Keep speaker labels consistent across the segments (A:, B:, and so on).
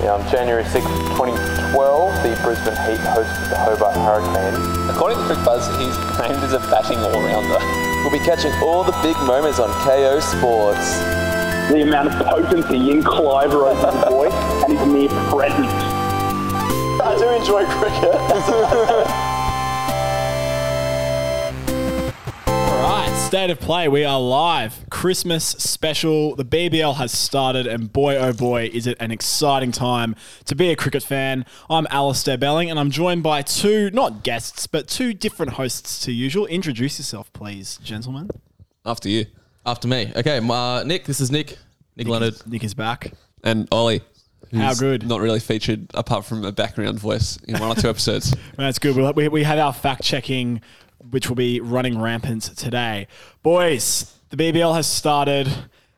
A: Yeah, on January 6, 2012, the Brisbane Heat hosted the Hobart Hurricanes.
B: According to Cricbuzz, he's named as a batting all-rounder.
C: We'll be catching all the big moments on Kayo Sports.
D: The amount of potency in Clive Rose's voice and his mere presence.
C: I do enjoy cricket.
E: state of play. We are live. Christmas special. The BBL has started, and boy, oh boy, is it an exciting time to be a cricket fan. I'm Alistair Belling, and I'm joined by two, not guests, but two different hosts to usual. Introduce yourself, please, gentlemen.
F: After you.
G: After me. Okay, uh, Nick, this is Nick. Nick Leonard.
E: Nick is back.
F: And Oli.
E: How good?
F: Not really featured apart from a background voice in one or two episodes.
E: That's good. We, we, we have our fact checking, which will be running rampant today. Boys, the BBL has started.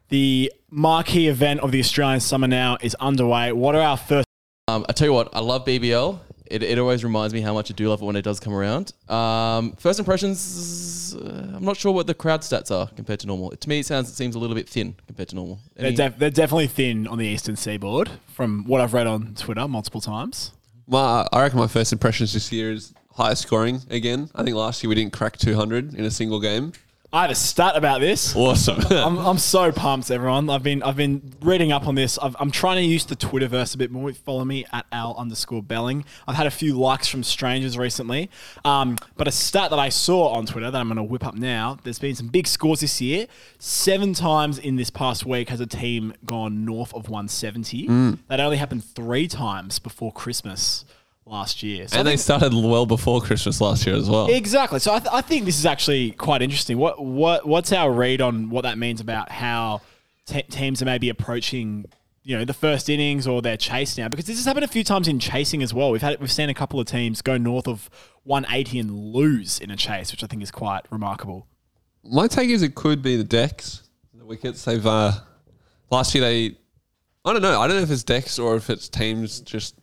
E: The marquee event of the Australian Summer now is underway. What are our first?
G: Um, I tell you what, I love BBL. It, it always reminds me how much I do love it when it does come around. Um, first impressions, uh, I'm not sure what the crowd stats are compared to normal. To me, it sounds it seems a little bit thin compared to normal.
E: They're, def- they're definitely thin on the eastern seaboard, from what I've read on Twitter multiple times.
F: My, I reckon my first impressions this year is higher scoring again. I think last year we didn't crack 200 in a single game.
E: I have a stat about this.
F: Awesome.
E: I'm, I'm so pumped, everyone. I've been I've been reading up on this. I've, I'm trying to use the Twitterverse a bit more. Follow me at al underscore belling. I've had a few likes from strangers recently, um, but a stat that I saw on Twitter that I'm going to whip up now. There's been some big scores this year. Seven times in this past week has a team gone north of 170. That only happened three times before Christmas last year. So
F: and they started well before Christmas last year as well.
E: Exactly. So I, th- I think this is actually quite interesting. What what what's our read on what that means about how te- teams are maybe approaching you know the first innings or their chase now? Because this has happened a few times in chasing as well. We've had we've seen a couple of teams go north of 180 and lose in a chase, which I think is quite remarkable.
F: My take is it could be the decks, the wickets. They've uh, last year they, I don't know. I don't know if it's decks or if it's teams just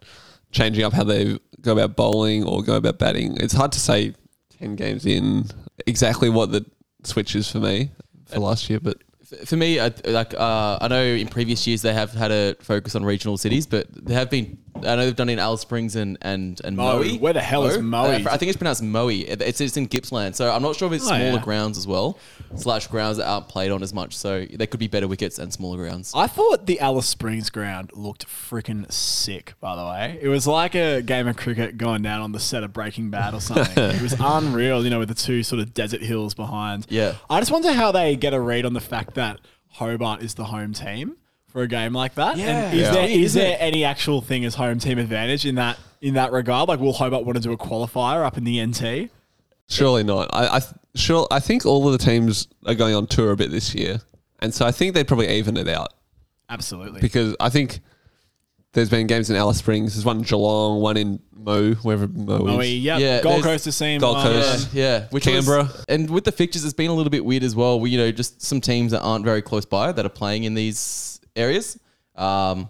F: changing up how they go about bowling or go about batting. It's hard to say ten games in exactly what the switch is for me for last year, but
G: For me, I, like uh, I know in previous years they have had a focus on regional cities, but there have been. I know they've done it in Alice Springs and and and
E: Moe.
G: Moe.
E: Where the hell is Moe?
G: Uh, I think it's pronounced Moe. It's, it's in Gippsland, so I'm not sure if it's
E: Oh,
G: smaller
E: yeah.
G: grounds as well, slash grounds that aren't played on as much. So there could be better wickets and smaller grounds.
E: I thought the Alice Springs ground looked freaking sick, by the way. It was like a game of cricket going down on the set of Breaking Bad or something. it was unreal, you know, with the two sort of desert hills behind.
G: Yeah.
E: I just wonder how they get a read on the fact that Hobart is the home team for a game like that. And is
G: Yeah.
E: there is there
G: it?
E: any actual thing as home team advantage in that in that regard? Like will Hobart want to do a qualifier up in the NT?
F: Surely not. I, I th- sure. I think all of the teams are going on tour a bit this year, and so I think they'd probably even it out
E: Absolutely.
F: because I think there's been games in Alice Springs. There's one in Geelong, one in Moe, wherever Moe,
E: Oh,
F: is.
E: yeah,
G: Yeah,
E: Gold
G: there's-
E: Coast has seen
F: Gold
E: one.
F: Coast.
G: Yeah, which
F: Canberra.
G: was- and with the fixtures, it's been a little bit weird as well. We, you know, just some teams that aren't very close by that are playing in these areas. Um,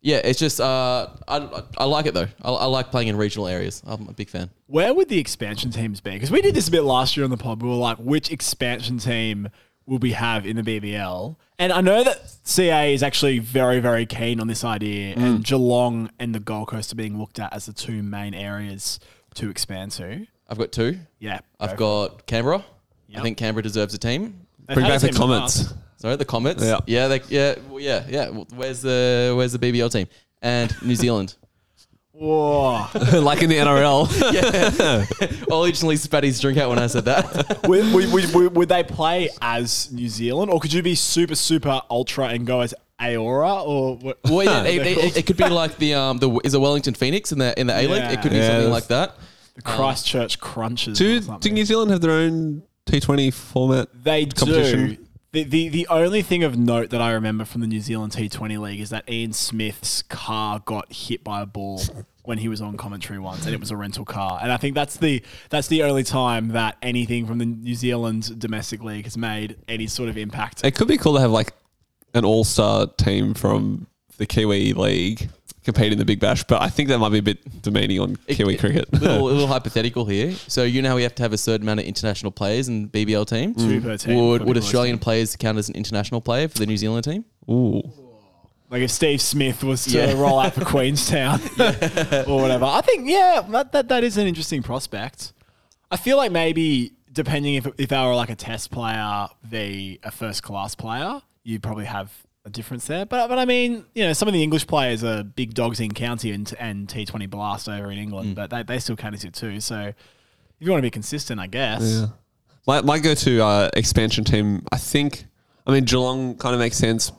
G: yeah, it's just uh, I, I like it though. I, I like playing in regional areas. I'm a big fan.
E: Where would the expansion teams be? Because we did this a bit last year on the pod. We were like, which expansion team will we have in the BBL? And I know that CA is actually very, very keen on this idea,
F: Mm.
E: and Geelong and the Gold Coast are being looked at as the two main areas to expand to.
G: I've got two.
E: Yeah,
G: I've
E: go
G: got Canberra.
E: Yep.
G: I think Canberra deserves a team.
E: They've
F: Bring back the
E: team in
F: comments.
E: Past.
G: Sorry, the Comets.
F: Yeah.
G: yeah, they, yeah, well, yeah, yeah. Where's the Where's the BBL team? And New Zealand.
E: Whoa.
F: like in the NRL.
G: Oli just least spat his drink out when I said that.
E: would, would, would, would- would they play as New Zealand, or could you be super, super ultra and go as Aora? Or what?
G: Well, yeah, it, it, it could be like the um the is a Wellington Phoenix in the in the A League.
E: Yeah.
G: It could be
F: Yeah,
G: something like that.
E: the Christchurch Crunches.
F: do, do. New Zealand have their own T20 format?
E: They
F: competition?
E: do. The, the the only thing of note that I remember from the New Zealand T20 League is that Ian Smith's car got hit by a ball when he was on commentary once, and it was a rental car. And I think that's the that's the only time that anything from the New Zealand domestic league has made any sort of impact.
F: It could be cool to have like an all-star team from the Kiwi League compete in the Big Bash, but I think that might be a bit demeaning on Kiwi cricket.
G: little, little hypothetical here. So you know how we have to have a certain amount of international players in BBL teams.
E: Two per team
G: Would would
E: the
G: Australian players count as an international player for the New Zealand team?
F: Ooh.
E: Like if Steve Smith was to roll out for Queenstown or whatever. I think yeah, that, that that is an interesting prospect. I feel like maybe depending if if I were like a test player v a first class player, you probably have a difference there. But but I mean, you know, some of the English players are big dogs in county and and T Twenty Blast over in England, but they, they still count as your two. So if you want to be consistent, I guess.
F: Yeah. My, my go to uh, expansion team, I think, I mean, Geelong kind of makes sense.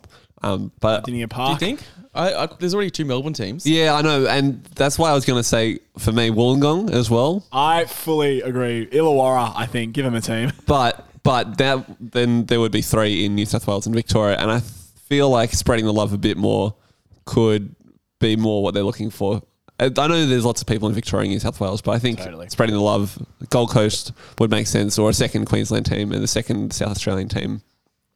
F: Um, but
E: Dinia
G: Do you think? I, I, there's already two Melbourne teams.
F: yeah, I know. And that's why I was going to say for me, Wollongong as well.
E: I fully agree. Illawarra, I think, give him a team.
F: But but that then there would be three in New South Wales and Victoria, and I feel like spreading the love a bit more could be more what they're looking for. I know there's lots of people in Victoria and New South Wales, but I think
E: Totally.
F: spreading the love, Gold Coast would make sense, or a second Queensland team and a second South Australian team.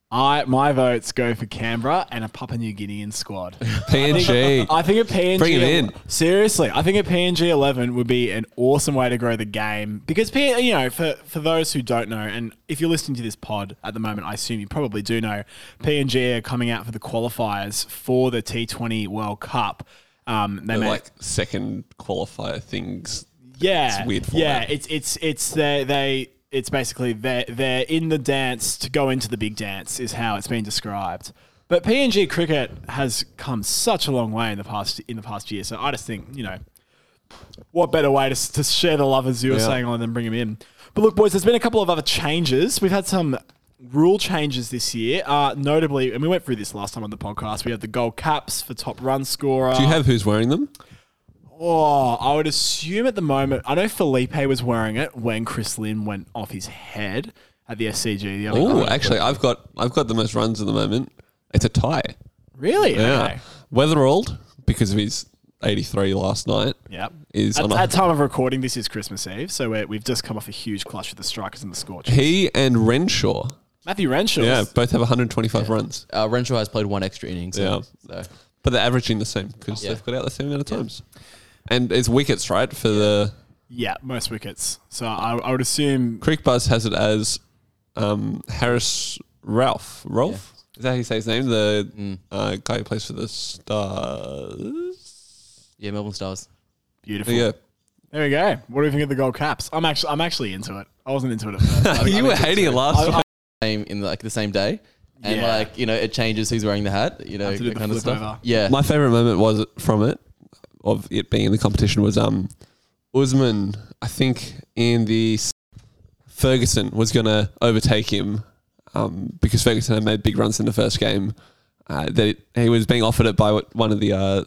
E: I my votes go for Canberra and a Papua New Guinean squad.
F: PNG.
E: I think a PNG
F: Bring 'em in.
E: Seriously, I think a PNG eleven would be an awesome way to grow the game because P, you know for for those who don't know, and if you're listening to this pod at the moment, I assume you probably do know, PNG are coming out for the qualifiers for the T20 World Cup. Um, they
F: They're
E: made-
F: like second qualifier things.
E: yeah,
F: It's weird
E: Yeah, it's it's it's they they it's basically they're they're in the dance to go into the big dance is how it's been described. But PNG cricket has come such a long way in the past in the past year. So I just think you know what better way to, to share the love as you were
F: Yeah.
E: saying on than bring him in. But look, boys, there's been a couple of other changes. We've had some rule changes this year, uh, notably, and we went through this last time on the podcast. We had the gold caps for top run scorer.
F: Do you have who's wearing them?
E: Oh, I would assume at the moment. I know Philippe was wearing it when Chris Lynn went off his head at the SCG. The other
F: Oh,
E: night.
F: actually, I've got I've got the most runs at the moment. It's a tie.
E: really?
F: Yeah,
E: Okay.
F: Weatherald because of his 83 last night.
E: Yep.
F: Is
E: At,
F: on a-
E: at time of recording, this is Christmas Eve, so we're, we've just come off a huge clash with the Strikers and the Scorchers.
F: He and Renshaw,
E: Matthew Renshaw.
F: yeah, both have 125 runs,
G: Uh, Renshaw has played one extra innings.
F: Yeah.
G: so
F: but they're averaging the same because
G: Yeah.
F: they've got out the same amount of times. And it's wickets, right? For the
E: Yeah, most wickets. So I, I would assume.
F: Cricbuzz has it as um, Harris Ralph. Rolf? Is that how you say his name? The
G: Mm.
F: uh, guy who plays for the Stars.
G: yeah, Melbourne Stars.
E: Beautiful.
F: Yeah.
E: There we go. What do you think of the gold caps? I'm actually, I'm actually into it. I wasn't into it at first.
F: you were hating it last time.
G: Same in like the same day, and
E: Yeah.
G: like you know it changes who's wearing the hat. You know
E: Have to do
G: that
E: the
G: kind of
E: flip
G: stuff.
E: over.
G: Yeah,
F: My favorite moment was from it, of it being in the competition, was um, Usman. I think in the Ferguson was going to overtake him um, because Ferguson had made big runs in the first game. Uh, that it, he was being offered it by one of the uh,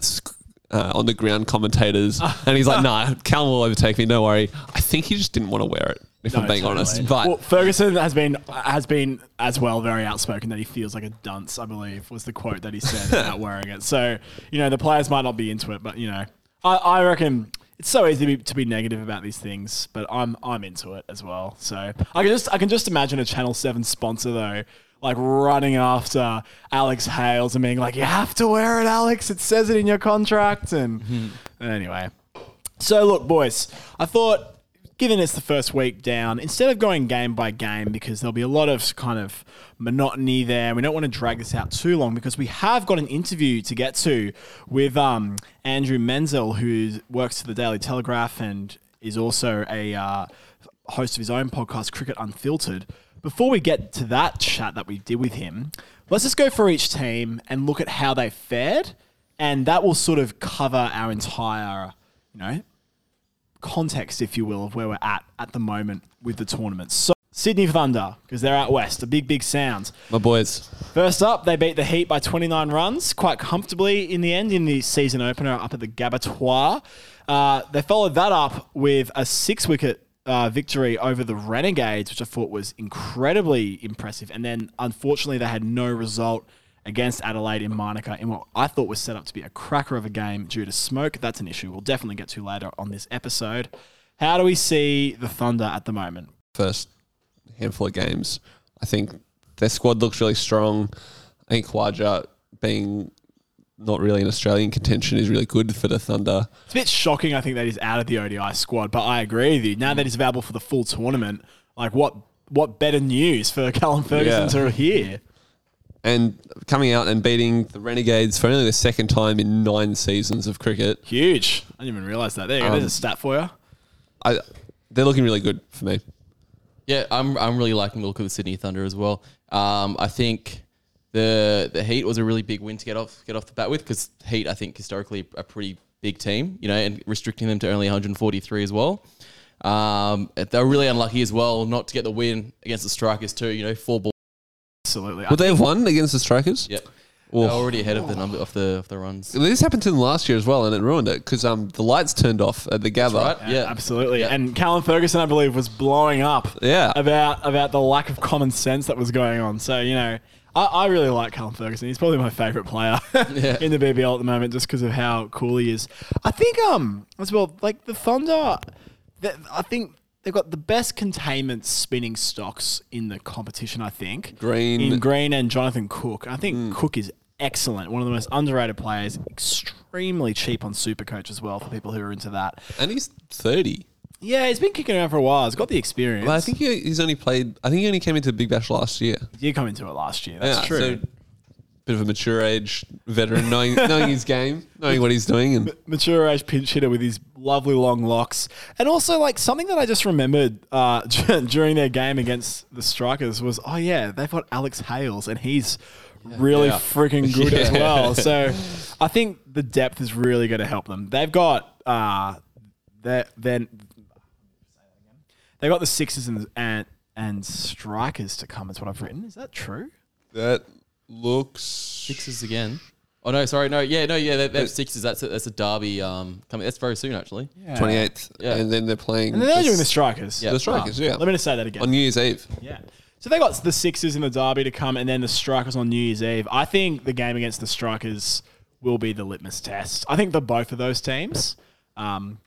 F: uh, on the ground commentators, and he's like, "Nah, Cal will overtake me. Don't worry." I think he just didn't want to wear it. If
E: No,
F: I'm being
E: totally.
F: honest, but
E: well, Ferguson has been has been as well very outspoken that he feels like a dunce. I believe was the quote that he said about wearing it. So you know the players might not be into it, but you know I, I reckon it's so easy to be, to be negative about these things, but I'm I'm into it as well. So I can just I can just imagine a Channel Seven sponsor though. Like running after Alex Hales and being like, "You have to wear it, Alex. It says it in your contract." And mm-hmm. anyway, so look, boys, I thought given it's the first week down, instead of going game by game, because there'll be a lot of kind of monotony there, we don't want to drag this out too long because we have got an interview to get to with um, Andrew Menczel, who works for the Daily Telegraph and is also a uh, host of his own podcast, Cricket Unfiltered. Before we get to that chat that we did with him, let's just go for each team and look at how they fared, and that will sort of cover our entire, you know, context, if you will, of where we're at at the moment with the tournament. So, Sydney Thunder, because they're out west, a big, big sound.
F: my boys,
E: First up, they beat the Heat by 29 runs, quite comfortably in the end in the season opener up at the Gabatoir. Uh, they followed that up with a six wicket uh, victory over the Renegades, which I thought was incredibly impressive. And then, unfortunately, they had no result against Adelaide in Manuka in what I thought was set up to be a cracker of a game due to smoke. That's an issue we'll definitely get to later on this episode. How do we see the Thunder at the moment?
F: first handful of games. I think their squad looks really strong. I think Khawaja being not really an Australian contention is really good for the Thunder.
E: It's a bit shocking, I think, that he's out of the ODI squad, but I agree with you. Now that he's available for the full tournament, like what what better news for Callum Ferguson
F: Yeah.
E: to hear?
F: And coming out and beating the Renegades for only the second time in nine seasons of cricket.
E: Huge. I didn't even realize that. There you go. There's a stat for you.
F: I, they're looking really good for me.
G: Yeah, I'm I'm really liking the look of the Sydney Thunder as well. Um, I think the the Heat was a really big win to get off get off the bat with because Heat I think historically a pretty big team, you know, and restricting them to only 143 as well. Um, they're really unlucky as well not to get the win against the Strikers too. You know, four balls.
E: Absolutely.
F: Would they have won against the Strikers?
G: Yep. They're already ahead of the number of the of the runs.
F: This happened to them last year as well, and it ruined it because um, the lights turned off at the gather.
G: right.
E: Yeah,
G: Yeah.
E: absolutely.
G: Yeah.
E: And Callum Ferguson, I believe, was blowing up.
F: Yeah.
E: about about the lack of common sense that was going on. So you know, I, I really like Callum Ferguson. He's probably my favourite player in the BBL at the moment, just because of how cool he is. I think um as well, like the Thunder, that I think. They've got the best containment spinning stocks in the competition, I think.
F: Green.
E: In Green and Jonathan Cook. I think
F: Mm.
E: Cook is excellent. One of the most underrated players. Extremely cheap on Supercoach as well for people who are into that.
F: And he's 30.
E: Yeah, he's been kicking around for a while. He's got the experience.
F: But I think he, he's only played, I think he only came into Big Bash last year.
E: he did come into it last year. That's
F: Yeah,
E: true.
F: so bit of a mature age veteran, knowing, knowing his game, knowing what he's doing. and
E: Mature age pinch hitter with his lovely long locks, and also like something that I just remembered uh, during their game against the Strikers was, oh yeah, they've got Alex Hales, and he's really
G: Yeah.
E: freaking good as well. So I think the depth is really going to help them. They've got uh, their then they got the Sixers and and and Strikers to come. Is what I've written. Is that true?
F: that looks.
G: Sixes again. Oh no, sorry, no, yeah, no, yeah, they, they have sixes. That's a, that's a derby um coming. That's very soon actually.
F: 28th.
G: Yeah.
F: And then they're playing.
E: And then they're
F: the
E: doing the Strikers.
G: Yeah.
F: The Strikers, yeah.
E: Let me just say that again.
F: On New Year's Eve.
E: Yeah. So they got the Sixers in the derby to come, and then the Strikers on New Year's Eve. I think the game against the Strikers will be the litmus test. I think the both of those teams. Um,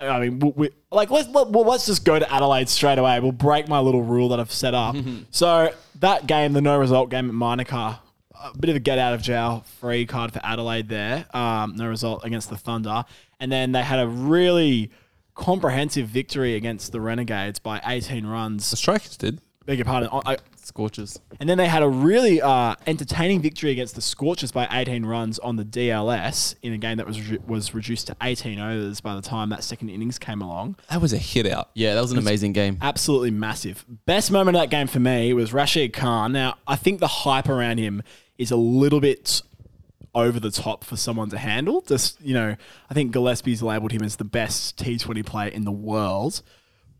E: I mean, we, we, like let's let, well, let's just go to Adelaide straight away. We'll break my little rule that I've set up. so that game, the no result game at Manuka, a bit of a get out of jail free card for Adelaide there. Um, no result against the Thunder, and then they had a really comprehensive victory against the Renegades by 18 runs.
F: The Strikers did.
E: Beg your pardon. I, I-
G: Scorches.
E: and then they had a really uh, entertaining victory against the Scorchers by 18 runs on the DLS in a game that was re- was reduced to 18 overs by the time that second innings came along.
F: That was a hit out.
G: Yeah, that was an amazing game.
E: Absolutely massive. Best moment of that game for me was Rashid Khan. Now, I think the hype around him is a little bit over the top for someone to handle. Just, you know, I think Gillespie's labeled him as the best T20 player in the world.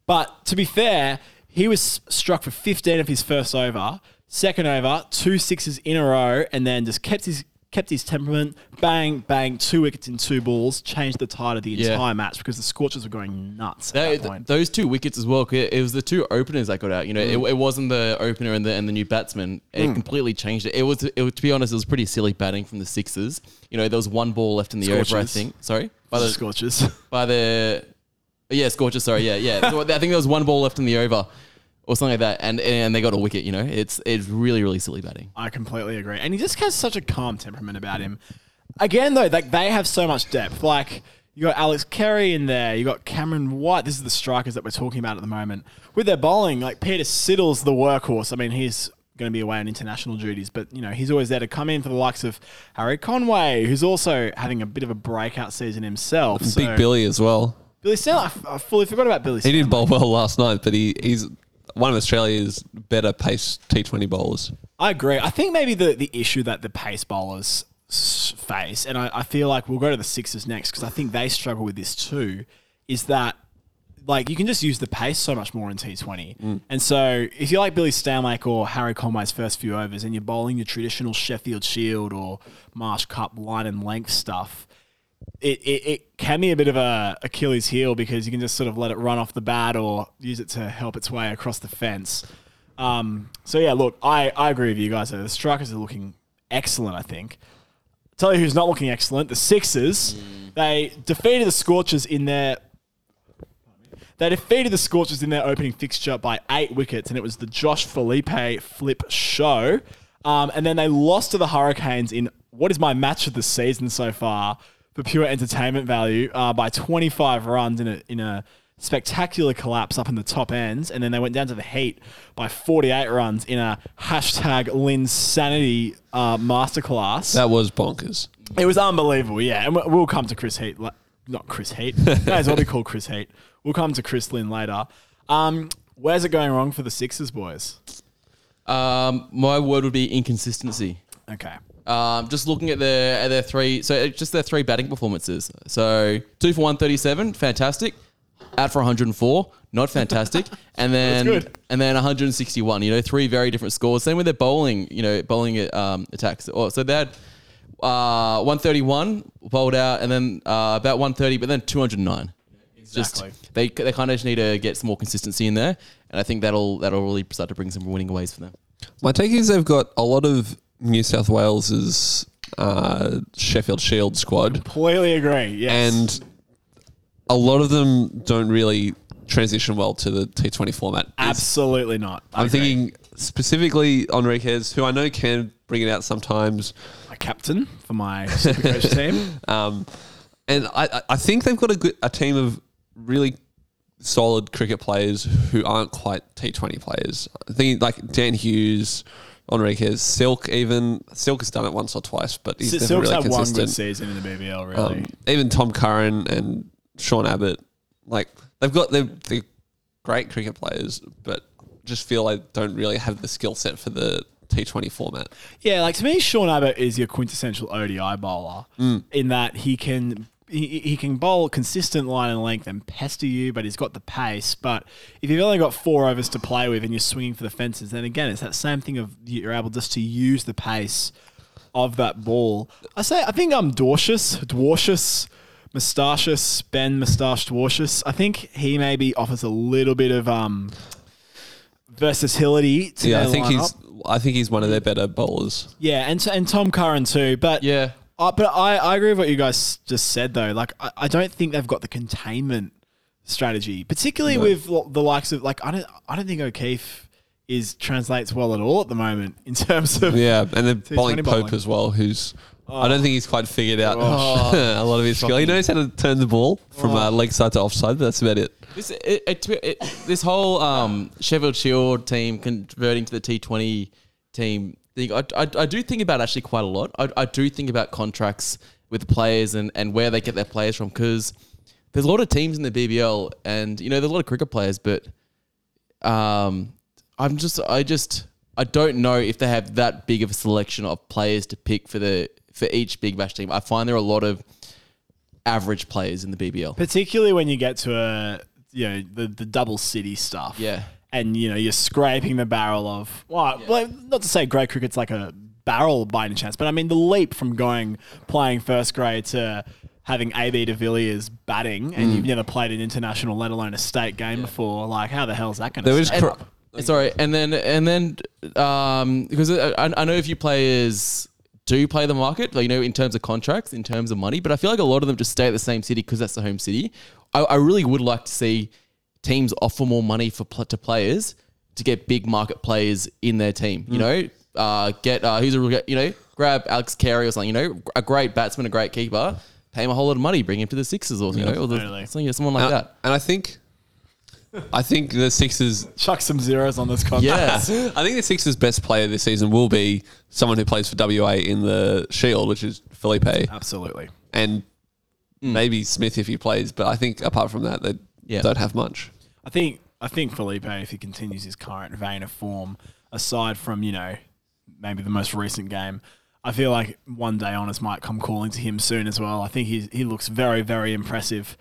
E: But to be fair, he was struck for 15 of his first over, second over, two sixes in a row, and then just kept his kept his temperament. Bang, bang, two wickets in two balls, changed the tide of the
G: Yeah.
E: entire match because the Scorchers were going nuts at that point.
G: those two wickets as well. It, it was the two openers that got out. You know,
E: Mm.
G: it, it wasn't the opener and the and the new batsman. It completely changed it. It was, it was to be honest, it was pretty silly batting from the Sixers. You know, there was one ball left in the over. I think. Sorry, by the
E: Scorchers.
G: by the yeah Scorchers. Sorry, yeah, yeah. So I think there was one ball left in the over. Or something like that, and and they got a wicket. You know, it's it's really really silly batting.
E: I completely agree. And he just has such a calm temperament about him. Again, though, like they have so much depth. Like you got Alex Carey in there, you got Cameron White. This is the strikers that we're talking about at the moment. With their bowling, like Peter Siddle's the workhorse. I mean, he's going to be away on international duties, but you know he's always there to come in for the likes of Harry Conway, who's also having a bit of a breakout season himself. So-
F: Big Billy as well.
E: Billy Stanlake. I f- I fully forgot about Billy.
F: He
E: Stanlake.
F: did bowl well last night, but he, he's one of Australia's better pace T20 bowlers.
E: I agree. I think maybe the, the issue that the pace bowlers face, and I, I feel like we'll go to the Sixers next because I think they struggle with this too, is that like you can just use the pace so much more in T20. Mm. And so if you like Billy Stanlake or Harry Conway's first few overs and you're bowling your traditional Sheffield Shield or Marsh Cup line and length stuff, it, it, it can be a bit of a Achilles heel because you can just sort of let it run off the bat or use it to help its way across the fence. Um, so yeah, look, I, I agree with you guys. The strikers are looking excellent. I think. Tell you who's not looking excellent. The Sixers. They defeated the Scorchers in their. They defeated the Scorchers in their opening fixture by eight wickets, and it was the Josh Philippe flip show. Um, and then they lost to the Hurricanes in what is my match of the season so far for pure entertainment value uh, by 25 runs in a in a spectacular collapse up in the top ends, and then they went down to the Heat by 48 runs in a hashtag Lynnsanity uh, masterclass.
F: That was bonkers.
E: It was unbelievable, yeah. And we- we'll come to Chris Heat, not Chris Heat. May as well be called Chris Heat. We'll come to Chris Lynn later. Um, where's it going wrong for the Sixers, boys?
G: Um, my word would be inconsistency.
E: Okay.
G: Um, just looking at their at their three, so it's just their three batting performances. So two for one thirty seven, fantastic. Out for 104, not fantastic. And then
E: good.
G: and then 161. You know, three very different scores. Same with their bowling. You know, bowling um, attacks. Oh, so they had uh, 131 bowled out, and then uh, about 130, but then 209.
E: Exactly.
G: Just they they kind of just need to get some more consistency in there, and I think that'll that'll really start to bring some winning ways for them.
F: My take is they've got a lot of New South Wales's uh, Sheffield Shield squad,
E: Completely agree. Yes.
F: and a lot of them don't really transition well to the T20 format. It's-
E: absolutely not. I
F: I'm
E: agree.
F: thinking specifically Henriques, who I know can bring it out sometimes.
E: my captain for my Supercoach team.
F: Um, and I, I- I think they've got a good a team of really solid cricket players who aren't quite T20 players. I think like Dan Hughes, Henriques, Silk even. Silk has done it once or twice, but he's
E: S-
F: never
E: Silks
F: really
E: had one good
F: consistent.
E: season in the BBL, really.
F: Um, even Tom Curran and Sean Abbott, like they've got they're, they're great cricket players, but just feel like don't really have the skill set for the T20 format.
E: Yeah, like to me, Sean Abbott is your quintessential ODI bowler
F: Mm.
E: in that he can he, he can bowl consistent line and length and pester you, but he's got the pace. But if you've only got four overs to play with and you're swinging for the fences, then again, it's that same thing of you're able just to use the pace of that ball. I say I think I'm Dwarcius, Dwarcius, Moustachius, Ben Moustache Dwarcius. I think he maybe offers a little bit of um versatility to
F: Yeah, I think
E: lineup.
F: he's I think he's one of their better bowlers.
E: Yeah, and and Tom Curran too. But
G: Yeah.
E: Uh, but I, I agree with what you guys just said though. Like I, I don't think they've got the containment strategy, particularly with lo- the likes of like I don't I don't think O'Keefe is translates well at all at the moment in terms of
F: Yeah, and then bowling
E: T20
F: Pope
E: bowling.
F: as well, who's I don't think he's quite figured out
E: Oh.
F: a lot of his skill. He knows how to turn the ball from uh, leg side to offside, but that's about it.
G: This it, it, it, this whole um, Sheffield Shield team converting to the T20 team thing, I, I, I do think about actually quite a lot. I, I do think about contracts with players and, and where they get their players from because there's a lot of teams in the BBL and you know there's a lot of cricket players, but um, I'm just I just I don't know if they have that big of a selection of players to pick for the for each Big Bash team. I find there are a lot of average players in the BBL.
E: particularly when you get to a you know the the double city stuff.
G: Yeah.
E: And you know you're scraping the barrel of well, like, not to say grade cricket's like a barrel by any chance, but I mean the leap from going playing first grade to having AB de Villiers batting, and you've never played an international, let alone a state game before. Like, how the hell is that going to
F: was
E: stack
F: cr-
E: up?
G: Sorry, and then and then um, because I, I know a few players do play the market, like, you know, in terms of contracts, in terms of money, but I feel like a lot of them just stay at the same city because that's the home city. I, I really would like to see teams offer more money for pl- to players to get big market players in their team. You know, uh, get uh, who's a real, you know, grab Alex Carey or something. You know, a great batsman, a great keeper. Pay him a whole lot of money, bring him to the Sixers or you know, or the,
E: Totally.
G: something, someone like
F: and,
G: that.
F: and I think I think the Sixers
E: Chuck some zeros on this contract.
G: Yes.
F: I think the Sixers' best player this season will be someone who plays for WA in the Shield, which is Philippe,
E: absolutely.
F: and maybe Smith if he plays. But I think apart from that, they
G: Yeah.
F: don't have much.
E: I think I think Philippe, if he continues his current vein of form, aside from you know maybe the most recent game, I feel like one day honors might come calling to him soon as well. I think he he looks very very impressive.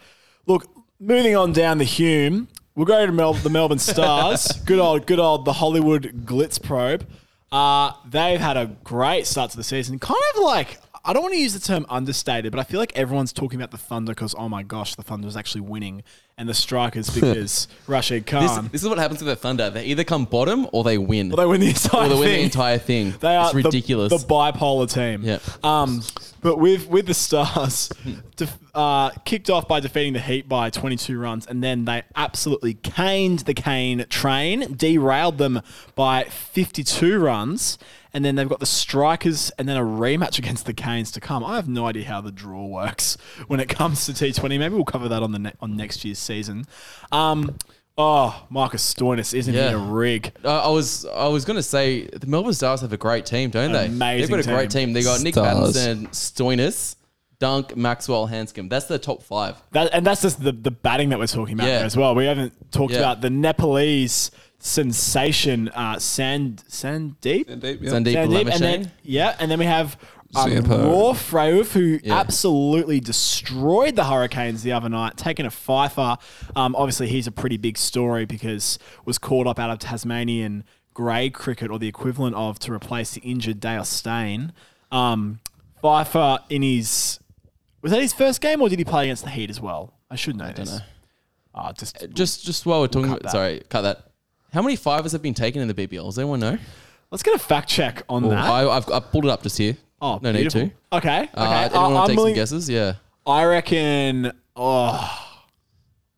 E: Look, moving on down the Hume, we'll go to Mel- the Melbourne Stars. good old good old the Hollywood Glitz probe. Uh, they've had a great start to the season. Kind of like I don't want to use the term understated, but I feel like everyone's talking about the Thunder because oh my gosh, the Thunder is actually winning, and the Strikers because Rashid
G: This,
E: Khan.
G: this is what happens with the Thunder. They either come bottom or they win.
E: Well, they win the entire
G: or they win
E: thing.
G: the entire thing.
E: They are
G: it's
E: the-
G: ridiculous.
E: The, bipolar team.
G: Yeah.
E: Um, but with with the Stars, def, uh, kicked off by defeating the Heat by 22 runs, and then they absolutely caned the Kane train, derailed them by 52 runs, and then they've got the Strikers, and then a rematch against the Canes to come. I have no idea how the draw works when it comes to T20. Maybe we'll cover that on the ne- on next year's season. Um, oh, Marcus Stoinis, isn't he
G: Yeah.
E: a rig?
G: Uh, I was I was gonna say the Melbourne Stars have a great team, don't they?
E: Amazing
G: They've got a great
E: team.
G: team. They got Nick
F: Stars.
G: Maddinson, Stoinis, Dunk, Maxwell, Handscomb. That's the top five.
E: That, and that's just the, the batting that we're talking about
G: Yeah.
E: there as well. We haven't talked
G: Yeah.
E: about the Nepalese sensation, uh, Sand Sandeep.
F: And deep, yeah.
G: Sandeep
E: Sandeep, and then yeah, and then we have um,
F: Singapore.
E: Raw Frauf, who
G: Yeah.
E: absolutely destroyed the Hurricanes the other night, taking a fifer. Um, obviously, he's a pretty big story because was called up out of Tasmanian grade cricket or the equivalent of to replace the injured Dale Steyn. Um, fifer in his was that his first game or did he play against the Heat as well? I should know this.
G: know.
E: Ah, just
G: Just just while we're talking
E: cut
G: about
E: that.
G: sorry, cut that. How many fivers have been taken in the BBL? Does anyone know?
E: let's get a fact check on
G: Oh,
E: that.
G: I, I've, I've pulled it up just here.
E: oh,
G: no
E: beautiful.
G: need to.
E: Okay, okay.
G: Uh, anyone
E: I-
G: want
E: I'm
G: to take
E: willing-
G: some guesses? Yeah.
E: I reckon. Oh,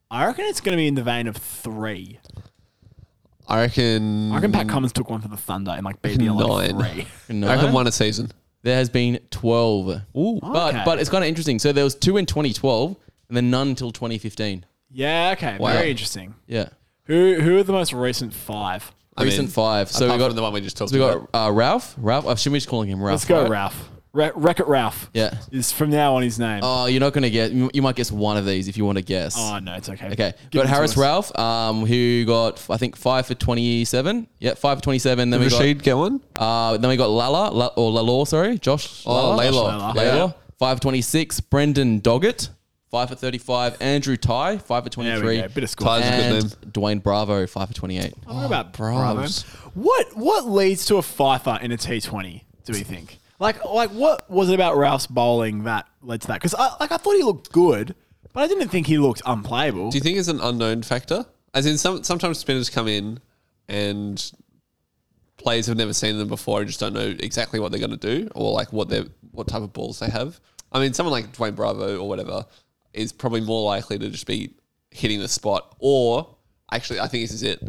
E: I reckon it's going to be in the vein of three.
F: I reckon.
E: I reckon Pat Cummins took one for the Thunder and like BBL like
F: Nine.
E: three.
G: No.
F: I reckon one a season.
G: There has been 12.
F: Ooh.
G: But
E: Okay.
G: but it's kind of interesting. So there was two in 2012 and then none until 2015.
E: Yeah. Okay.
F: Wow.
E: Very interesting.
G: Yeah.
E: Who Who are the most recent five?
F: I
G: Recent
F: mean,
G: five. So we
F: apart
G: got
F: from the one we just talked
G: so we
F: about.
G: got uh, Ralph. Ralph. I should we just calling him Ralph?
E: Let's go,
G: right?
E: Ralph. Re- Wreck it, Ralph.
G: Yeah.
E: Is from now on his name.
G: Oh, you're not gonna get. You you might guess one of these if you want to guess.
E: Oh, no, it's okay.
G: Okay,
E: Give
G: got
E: to
G: Harris
E: us.
G: Ralph, um, who got I think five for twenty seven. Yeah, five for twenty seven. Then
F: Did
G: we
F: Rashid get one?
G: got uh, then we got Lala La, or Lalor, sorry, Josh.
F: Oh,
G: Lala?
F: Laylaw.
E: Laylaw.
G: Laylaw.
F: Yeah.
G: Five for twenty six. Brendan Doggett, five for thirty five. Andrew Tye, five for 23.
E: There we go. Bit of score.
F: Tye's a good
G: And
F: name.
G: Dwayne Bravo, five for twenty eight.
E: What about oh, Bravo?
F: Bravos.
E: What What leads to a fifer in a T Twenty? Do we think? Like, like what was it about Ralph's bowling that led to that? Because I like I thought he looked good, but I didn't think he looked unplayable.
F: Do you think it's an unknown factor? As in, some sometimes spinners come in and players have never seen them before and just don't know exactly what they're going to do or like what they what type of balls they have. I mean, someone like Dwayne Bravo or whatever is probably more likely to just be hitting the spot. Or actually, I think this is it.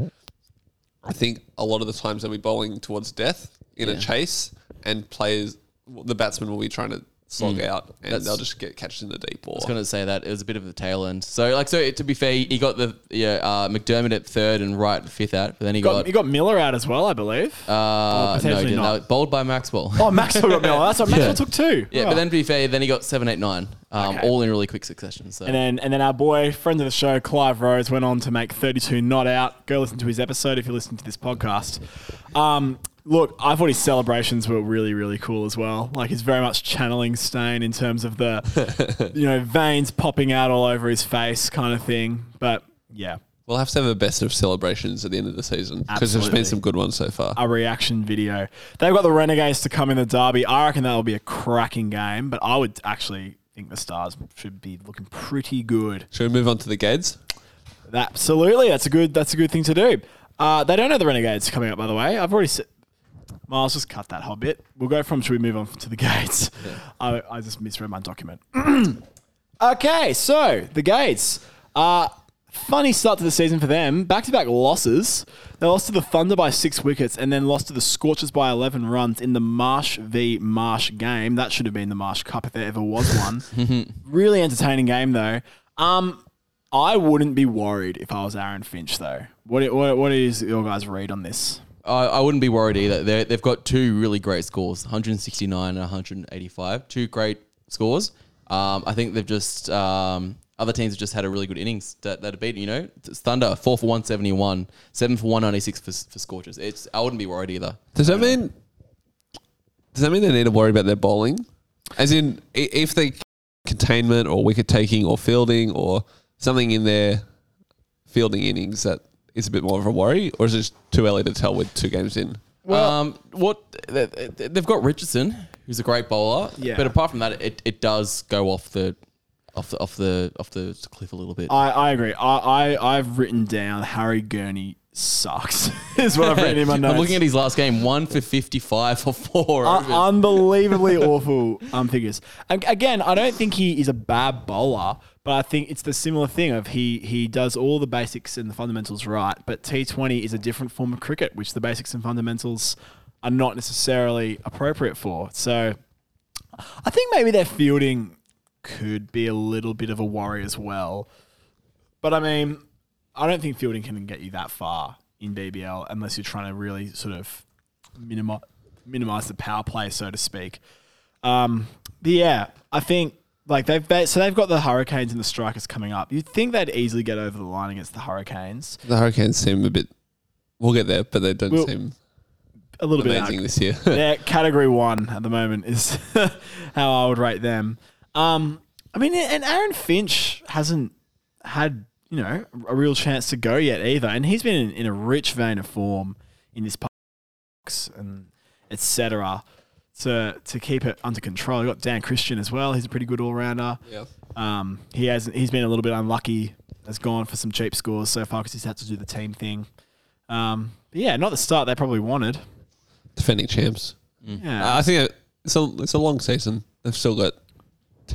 F: I think a lot of the times they'll be bowling towards death in a chase, and players, the batsman will be trying to slog out, and
G: That's-
F: they'll just get catches in the deep ball.
G: I was going to say that it was a bit of the tail end. So, like, so to be fair, he got the yeah uh, McDermott at third and Wright at fifth out, but then he
E: got,
G: got,
E: you got Miller out as well, I believe.
G: uh, no, he didn't.
E: not.
G: Bowled by Maxwell.
E: oh, Maxwell got Miller. That's what Maxwell
G: Yeah.
E: took two.
G: Yeah,
E: Oh.
G: but then to be fair, then he got seven, eight, nine, um,
E: Okay.
G: all in really quick succession. So
E: And then, and then our boy, friend of the show, Clive Rose, went on to make 32 not out. Go listen to his episode if you're listening to this podcast. Um, look, I thought his celebrations were really, really cool as well. Like he's very much channeling Steyn in terms of the, you know, veins popping out all over his face kind of thing. But yeah,
F: We'll have to have a best of celebrations at the end of the season because there's been some good ones so far.
E: a reaction video. They've got the Renegades to come in the derby. I reckon that'll be a cracking game. But I would actually think the Stars should be looking pretty good.
F: Should we move on to the Gades?
E: Absolutely, that's a good. That's a good thing to do. Uh, they don't know the Renegades coming up, by the way. I've already said. Miles, just cut that whole bit. We'll go from. Should we move on to the Gades? I, I just misread my document. okay, so the Gades. Uh, funny start to the season for them. Back to back losses. They lost to the Thunder by six wickets and then lost to the Scorchers by 11 runs in the Marsh v Marsh game. That should have been the Marsh Cup if there ever was one. really entertaining game, though. Um, I wouldn't be worried if I was Aaron Finch, though. What, what, what is your guys' read on this?
G: I, I wouldn't be worried either. They're, they've got two really great scores 169 and 185. Two great scores. Um, I think they've just. Um, other teams have just had a really good innings that, that have beaten, you know. It's Thunder, 4 for 171, 7 for 196 for, for Scorchers. It's I wouldn't be worried either.
F: Does that mean? Does that mean they need to worry about their bowling? As in, if they containment or wicket taking or fielding or something in their fielding innings that is a bit more of a worry, or is it just too early to tell with two games in?
G: um, what they- they- they've got Richardson, who's a great bowler.
E: Yeah.
G: But apart from that, it, it does go off the off the off the off the cliff a little bit.
E: I, I agree. I, I, I've written down Harry Gurney sucks, is what I've written in my notes.
G: I'm looking at his last game, one for 55 for four. Overs.
E: unbelievably awful um, figures. Ag- Again, I don't think he is a bad bowler, but I think it's the similar thing of he he does all the basics and the fundamentals right, but T20 is a different form of cricket, which the basics and fundamentals are not necessarily appropriate for. So I think maybe their fielding could be a little bit of a worry as well. But I mean, I don't think fielding can get you that far in BBL unless you're trying to really sort of minimize minimize the power play, so to speak. Um, but yeah, I think like they've they, so they've got the Hurricanes and the Strikers coming up. You'd think they'd easily get over the line against the Hurricanes.
F: The Hurricanes seem a bit. We'll get there, but they don't
E: We'll-
F: seem
E: A little bit
F: amazing this year.
E: yeah, category one at the moment is how I would rate them. Um, I mean, and Aaron Finch hasn't had you know a real chance to go yet either, and he's been in, in a rich vein of form in this parks and etc. To to keep it under control, you got Dan Christian as well. He's a pretty good all rounder.
F: yeah.
E: Um, he has he's been a little bit unlucky. Has gone for some cheap scores so far because he's had to do the team thing. Um, but yeah, not the start they probably wanted.
F: Defending champs.
E: Yeah,
F: I think it's a it's a long season. They've still got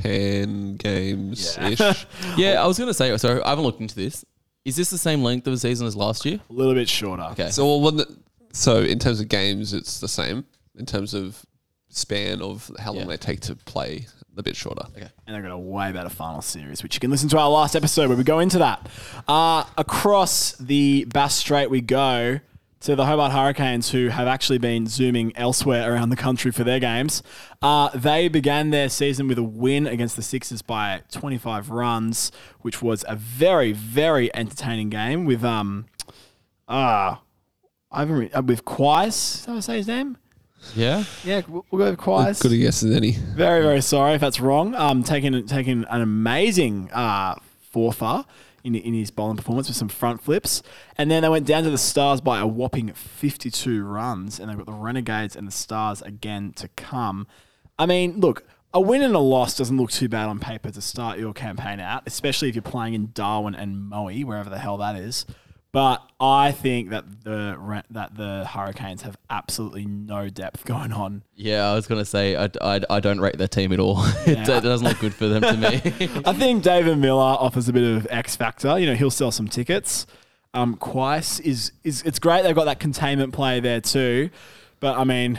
F: ten games ish.
G: Yeah, I was going to say, Sorry, I haven't looked into this. Is this the same length of a season as last year?
E: a little bit shorter.
G: Okay.
F: so well, when the, so in terms of games, it's the same. In terms of span of how long
G: Yeah.
F: they take to play, a bit shorter.
G: Okay.
E: and they've got a way better final series, which you can listen to our last episode where we go into that. Uh, across the Bass Strait we go to the Hobart Hurricanes, who have actually been zooming elsewhere around the country for their games. Uh, they began their season with a win against the Sixers by 25 runs, which was a very, very entertaining game with um, uh, I haven't re- uh, with that how I say his name?
G: Yeah.
E: Yeah, we'll we'll go with Qais.
F: Good a guess as any.
E: Very, very sorry if that's wrong. Um, taking taking an amazing uh, forfer in, in his bowling performance with some front flips, and then they went down to the Stars by a whopping fifty-two runs, and they've got the Renegades and the Stars again to come. I mean, look, a win and a loss doesn't look too bad on paper to start your campaign out, especially if you're playing in Darwin and Moe, wherever the hell that is. But I think that the that the Hurricanes have absolutely no depth going on
G: Yeah, I was going to say, I, I, I don't rate their team at all. it,
E: Yeah.
G: it doesn't look good for them to me.
E: I think David Miller offers a bit of X factor. You know, he'll sell some tickets. Um, Qais is is it's great they've got that containment play there too, but I mean,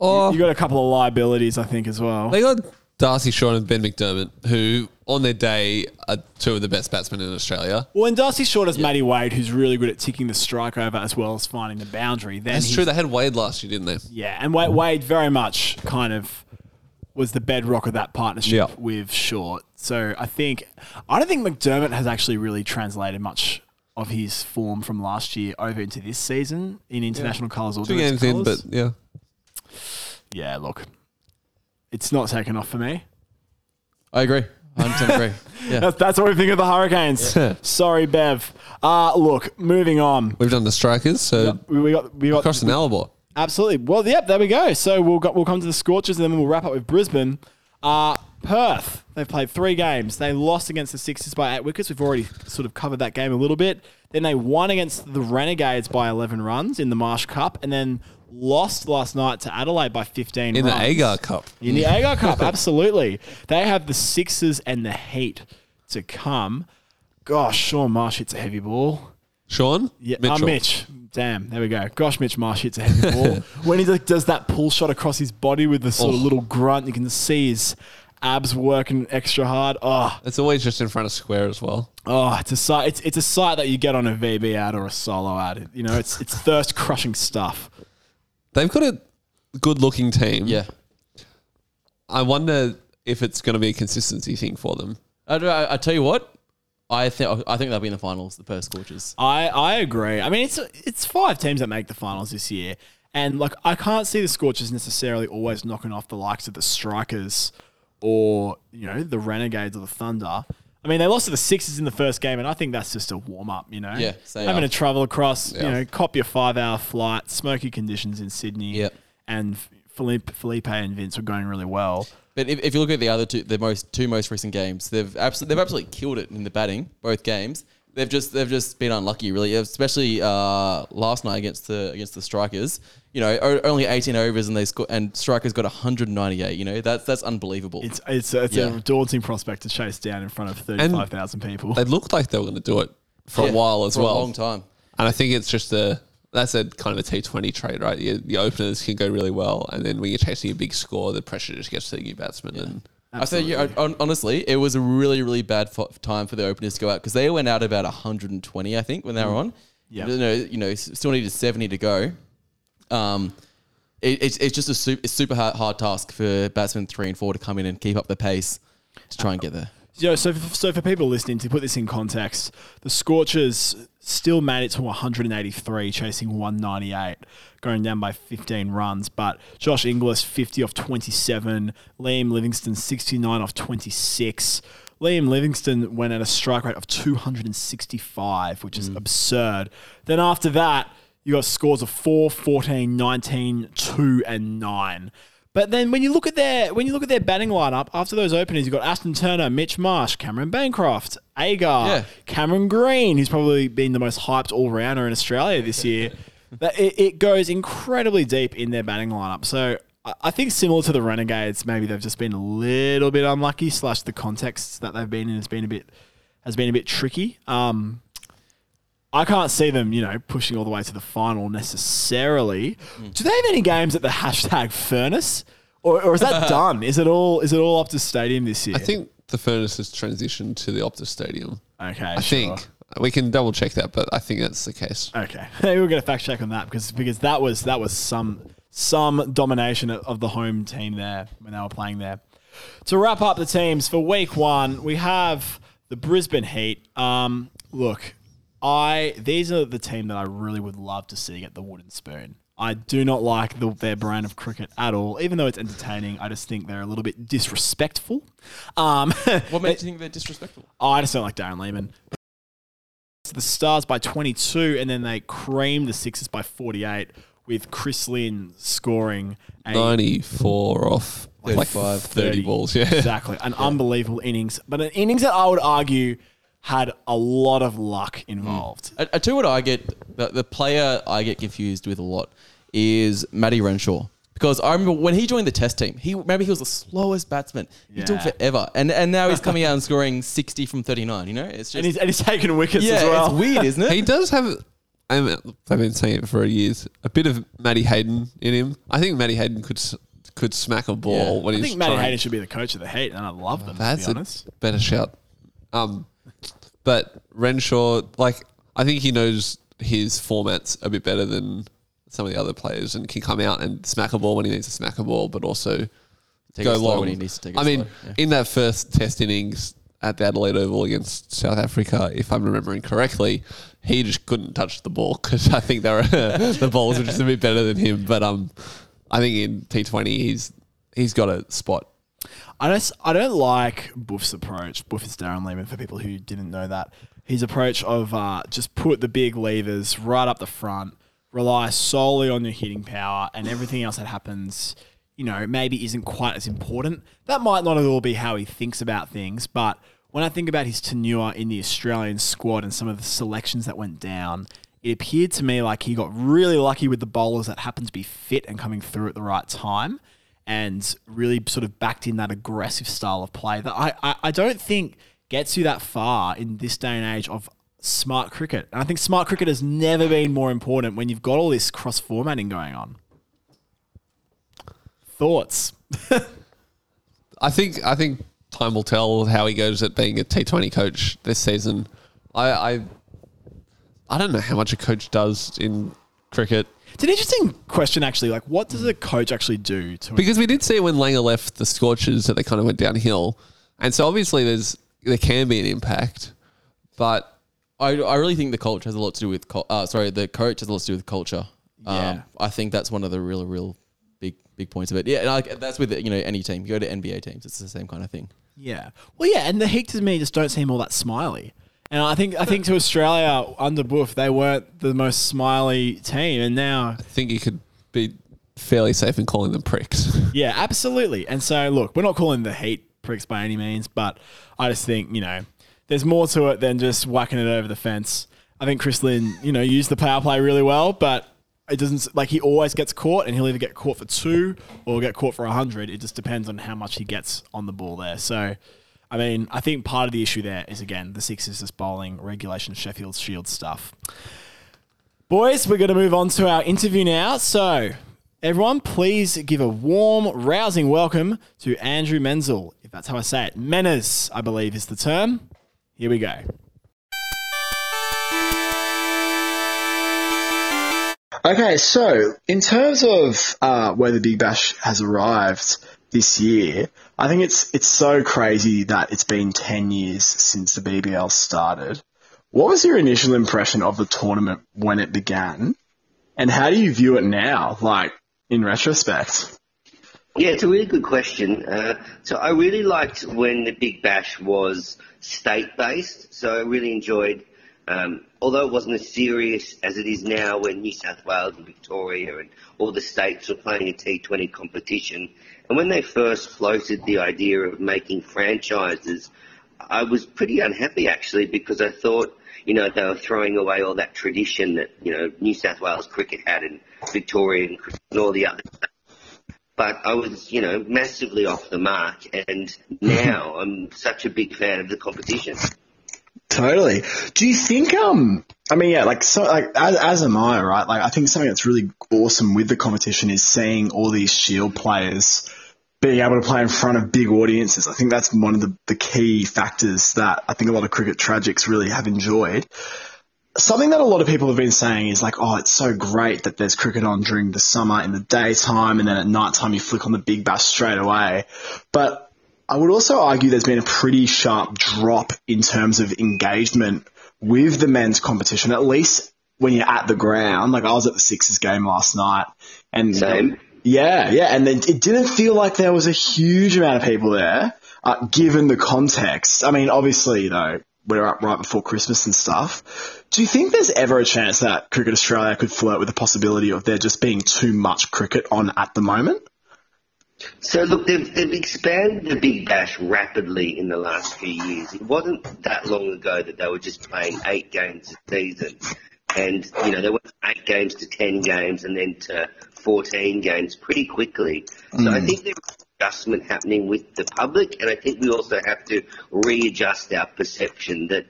F: Oh.
E: you, you got a couple of liabilities I think as well.
F: They got Darcy Short and Ben McDermott, who on their day are two of the best batsmen in Australia.
E: well, and Darcy Short has Matty Wade, who's really good at ticking the strike over as well as finding the boundary. Then
F: That's true. They had Wade last year, didn't they?
E: Yeah, and Wade, Wade very much kind of was the bedrock of that partnership
F: Yeah.
E: with Short. So I think I don't think McDermott has actually really translated much of his form from last year over into this season in international colours or
F: Two
E: domestic
F: games in,
E: colours.
F: but yeah.
E: yeah, look, it's not taken off for me.
G: I agree. 100% agree. Yeah.
E: That's, that's what we think of the Hurricanes. Sorry, Bev. Uh, look, moving on.
F: We've done the strikers, so
E: We, we got we got
F: across the Nullarbor.
E: Absolutely. Well, yep, there we go. So we'll go, we'll come to the Scorchers and then we'll wrap up with Brisbane. Uh, Perth, they've played three games. They lost against the Sixers by eight wickets. We've already sort of covered that game a little bit. Then they won against the Renegades by 11 runs in the Marsh Cup and then lost last night to Adelaide by 15
F: In the. Agar Cup.
E: In the Agar Cup, absolutely. They have the Sixers and the Heat to come. Gosh, Sean Marsh hits a heavy ball.
F: Sean?
E: Yeah,
F: Mitchell.
E: Uh, Mitch. Damn, there we go. Gosh, Mitch Marsh hits a heavy ball. when he does that pull shot across his body with the sort of
F: Oh.
E: little grunt, you can see his abs working extra hard. Oh,
F: It's always just in front of square as well.
E: oh, it's a sight. It's, it's a sight that you get on a VB ad or a solo ad. You know, it's it's thirst crushing stuff.
F: They've got a good looking team.
G: Yeah.
F: I wonder if it's going to be a consistency thing for them.
G: I, I, I tell you what, I think I think they'll be in the finals, the Perth Scorchers.
E: I, I agree. I mean, it's it's five teams that make the finals this year, and like I can't see the Scorchers necessarily always knocking off the likes of the Strikers or you know the Renegades or the Thunder. I mean, they lost to the Sixers in the first game, and I think that's just a warm up. You know,
G: Yeah,
E: having to travel across, you know, cop your five hour flight, smoky conditions in Sydney,
G: Yep.
E: and Philippe, Philippe and Vince were going really well.
G: But if, if you look at the other two, the most two most recent games, they've absolutely they've absolutely killed it in the batting, both games. They've just they've just been unlucky, really, especially uh, last night against the against the Strikers. You know, o- only 18 overs and they sco- and Strikers got 198. You know, that's that's unbelievable.
E: It's it's it's
G: Yeah.
E: a daunting prospect to chase down in front of thirty five thousand people.
F: They looked like they were going to do it for
G: Yeah,
F: a while as
G: for
F: well.
G: a long time.
F: And I think it's just a, that's a kind of a T20 trade, right? The, the openers can go really well, and then when you're chasing a big score, the pressure just gets to the new batsman. And
G: I say, yeah, honestly, it was a really, really bad fo- time for the openers to go out because they went out about 120, I think, when they were on.
E: Yeah.
G: You know, you know, still needed 70 to go. Um, it, it's, it's just a super, super hard, hard task for batsmen three and four to come in and keep up the pace to try and get there.
E: Yeah, so for, so for people listening, to put this in context, the Scorchers still made it to 183, chasing 198, going down by 15 runs. But Josh Inglis 50 off 27, Liam Livingstone 69 off 26. Liam Livingstone went at a strike rate of 265, which is mm. absurd. Then after that, you got scores of 4, 14, 19, 2, and 9. But then when you look at their when you look at their batting lineup after those openers, you've got Ashton Turner, Mitch Marsh, Cameron Bancroft, Agar,
G: Yeah.
E: Cameron Green, who's probably been the most hyped all rounder in Australia this year. that it, it goes incredibly deep in their batting lineup. So I, I think similar to the Renegades, maybe they've just been a little bit unlucky. Slash the context that they've been in has been a bit has been a bit tricky. Um, I can't see them, you know, pushing all the way to the final necessarily. Do they have any games at the hashtag furnace, or, or is that done? Is it all is it all up to stadium this year?
F: I think the furnace has transitioned to the Optus Stadium.
E: Okay,
F: I think we can double check that, but I think that's the case.
E: Okay, maybe we'll get a fact check on that because because that was that was some some domination of- of the home team there when they were playing there. To wrap up the teams for week one, we have the Brisbane Heat. Um, look, I these are the team that I really would love to see get the wooden spoon. I do not like the, their brand of cricket at all, even though it's entertaining. I just think they're a little bit disrespectful. Um,
G: What makes you think they're disrespectful?
E: I just don't like Darren Lehmann. The Stars by 22, and then they creamed the Sixers by 48 with Chris Lynn scoring a
F: 94 off like
G: 35,
F: 30 balls. Yeah.
E: exactly an unbelievable innings, but an innings that I would argue had a lot of luck involved.
G: I, I tell you what I get, the, the player I get confused with a lot is Matty Renshaw. Because I remember when he joined the test team, he maybe he was the slowest batsman. He took
E: Yeah.
G: forever. And and now he's coming out and scoring 60 from 39, you know? It's just
E: And he's, and he's taking wickets
G: Yeah,
E: as well.
G: it's weird, isn't it?
F: He does have. I mean, I've been saying it for years. A bit of Matty Hayden in him. I think Matty Hayden could s- could smack a ball
G: Yeah.
F: when
E: I
F: he's
E: think Matty
F: trying.
E: Hayden should be the coach of the Heat, and I love them,
F: That's
E: to
F: a
E: be honest.
F: better shout. Um, but Renshaw, like, I think he knows his formats a bit better than some of the other players, and can come out and smack a ball when he needs to smack a ball, but also
G: Take
F: go
G: slow
F: long
G: when he needs to take
F: I mean,
G: slow, yeah.
F: in that first Test innings at the Adelaide Oval against South Africa, if I'm remembering correctly, he just couldn't touch the ball because I think were the balls were just a bit better than him. But um, I think in T20 he's he's got a spot.
E: I don't, I don't like Buff's approach. Buff is Darren Lehmann for people who didn't know that. His approach of uh, just put the big levers right up the front, rely solely on your hitting power, and everything else that happens, you know, maybe isn't quite as important. That might not at all be how he thinks about things, but when I think about his tenure in the Australian squad and some of the selections that went down, it appeared to me like he got really lucky with the bowlers that happened to be fit and coming through at the right time and really sort of backed in that aggressive style of play that I, I, I don't think gets you that far in this day and age of smart cricket. And I think smart cricket has never been more important when you've got all this cross formatting going on. Thoughts?
F: I think I think time will tell how he goes at being a T20 coach this season. I I, I don't know how much a coach does in cricket
E: It's an interesting question, actually. Like, what does a coach actually do to
F: because we did see when Langer left the Scorchers that they kind of went downhill, and so obviously there's there can be an impact, but
G: I, I really think the culture has a lot to do with cul- uh, sorry the coach has a lot to do with culture.
E: Yeah.
G: Um, I think that's one of the real real big big points of it. Yeah, like that's with you know any team. You go to NBA teams, it's the same kind of thing.
E: Yeah. Well, yeah, and the Heat to me just don't seem all that smiley. And I think I think to Australia under Buff, they weren't the most smiley team, and now
F: I think you could be fairly safe in calling them pricks.
E: Yeah, absolutely. And so, look, we're not calling the Heat pricks by any means, but I just think, you know, there's more to it than just whacking it over the fence. I think Chris Lynn, you know, used the power play really well, but it doesn't, like, he always gets caught and he'll either get caught for two or get caught for a 100. It just depends on how much he gets on the ball there. So, I mean, I think part of the issue there is, again, the Sixers just bowling regulation Sheffield Shield stuff. Boys, we're going to move on to our interview now. So, everyone, please give a warm, rousing welcome to Andrew Menczel, if that's how I say it. Menas, I believe, is the term. Here we go.
H: Okay, so in terms of uh, where the Big Bash has arrived this year, I think it's it's so crazy that it's been ten years since the BBL started. What was your initial impression of the tournament when it began, and how do you view it now, like in retrospect?
I: Yeah, it's a really good question. Uh, so I really liked when the Big Bash was state based. So I really enjoyed, um, although it wasn't as serious as it is now when New South Wales and Victoria and all the states were playing a T20 competition. And when they first floated the idea of making franchises, I was pretty unhappy actually because I thought, you know, they were throwing away all that tradition that, you know, New South Wales cricket had and Victoria and, and all the other but I was, you know, massively off the mark, and now I'm such a big fan of the competition.
H: Totally. Do you think, um, I mean, yeah, like, so, like, as, as am I, right? Like, I think something that's really awesome with the competition is seeing all these Shield players being able to play in front of big audiences. I think that's one of the, the key factors that I think a lot of cricket tragics really have enjoyed. Something that a lot of people have been saying is like, oh, it's so great that there's cricket on during the summer in the daytime and then at night time you flick on the big bash straight away. But I would also argue there's been a pretty sharp drop in terms of engagement with the men's competition, at least when you're at the ground. Like I was at the Sixers game last night and
I: Same.
H: yeah, yeah, and then it didn't feel like there was a huge amount of people there, uh, given the context. I mean, obviously, you know, we're up right before Christmas and stuff. Do you think there's ever a chance that Cricket Australia could flirt with the possibility of there just being too much cricket on at the moment?
I: So look, they've, they've expanded the Big Bash rapidly in the last few years. It wasn't that long ago that they were just playing eight games a season, and you know they went from eight games to ten games and then to fourteen games pretty quickly. So I hmm. think there's adjustment happening with the public, and I think we also have to readjust our perception that.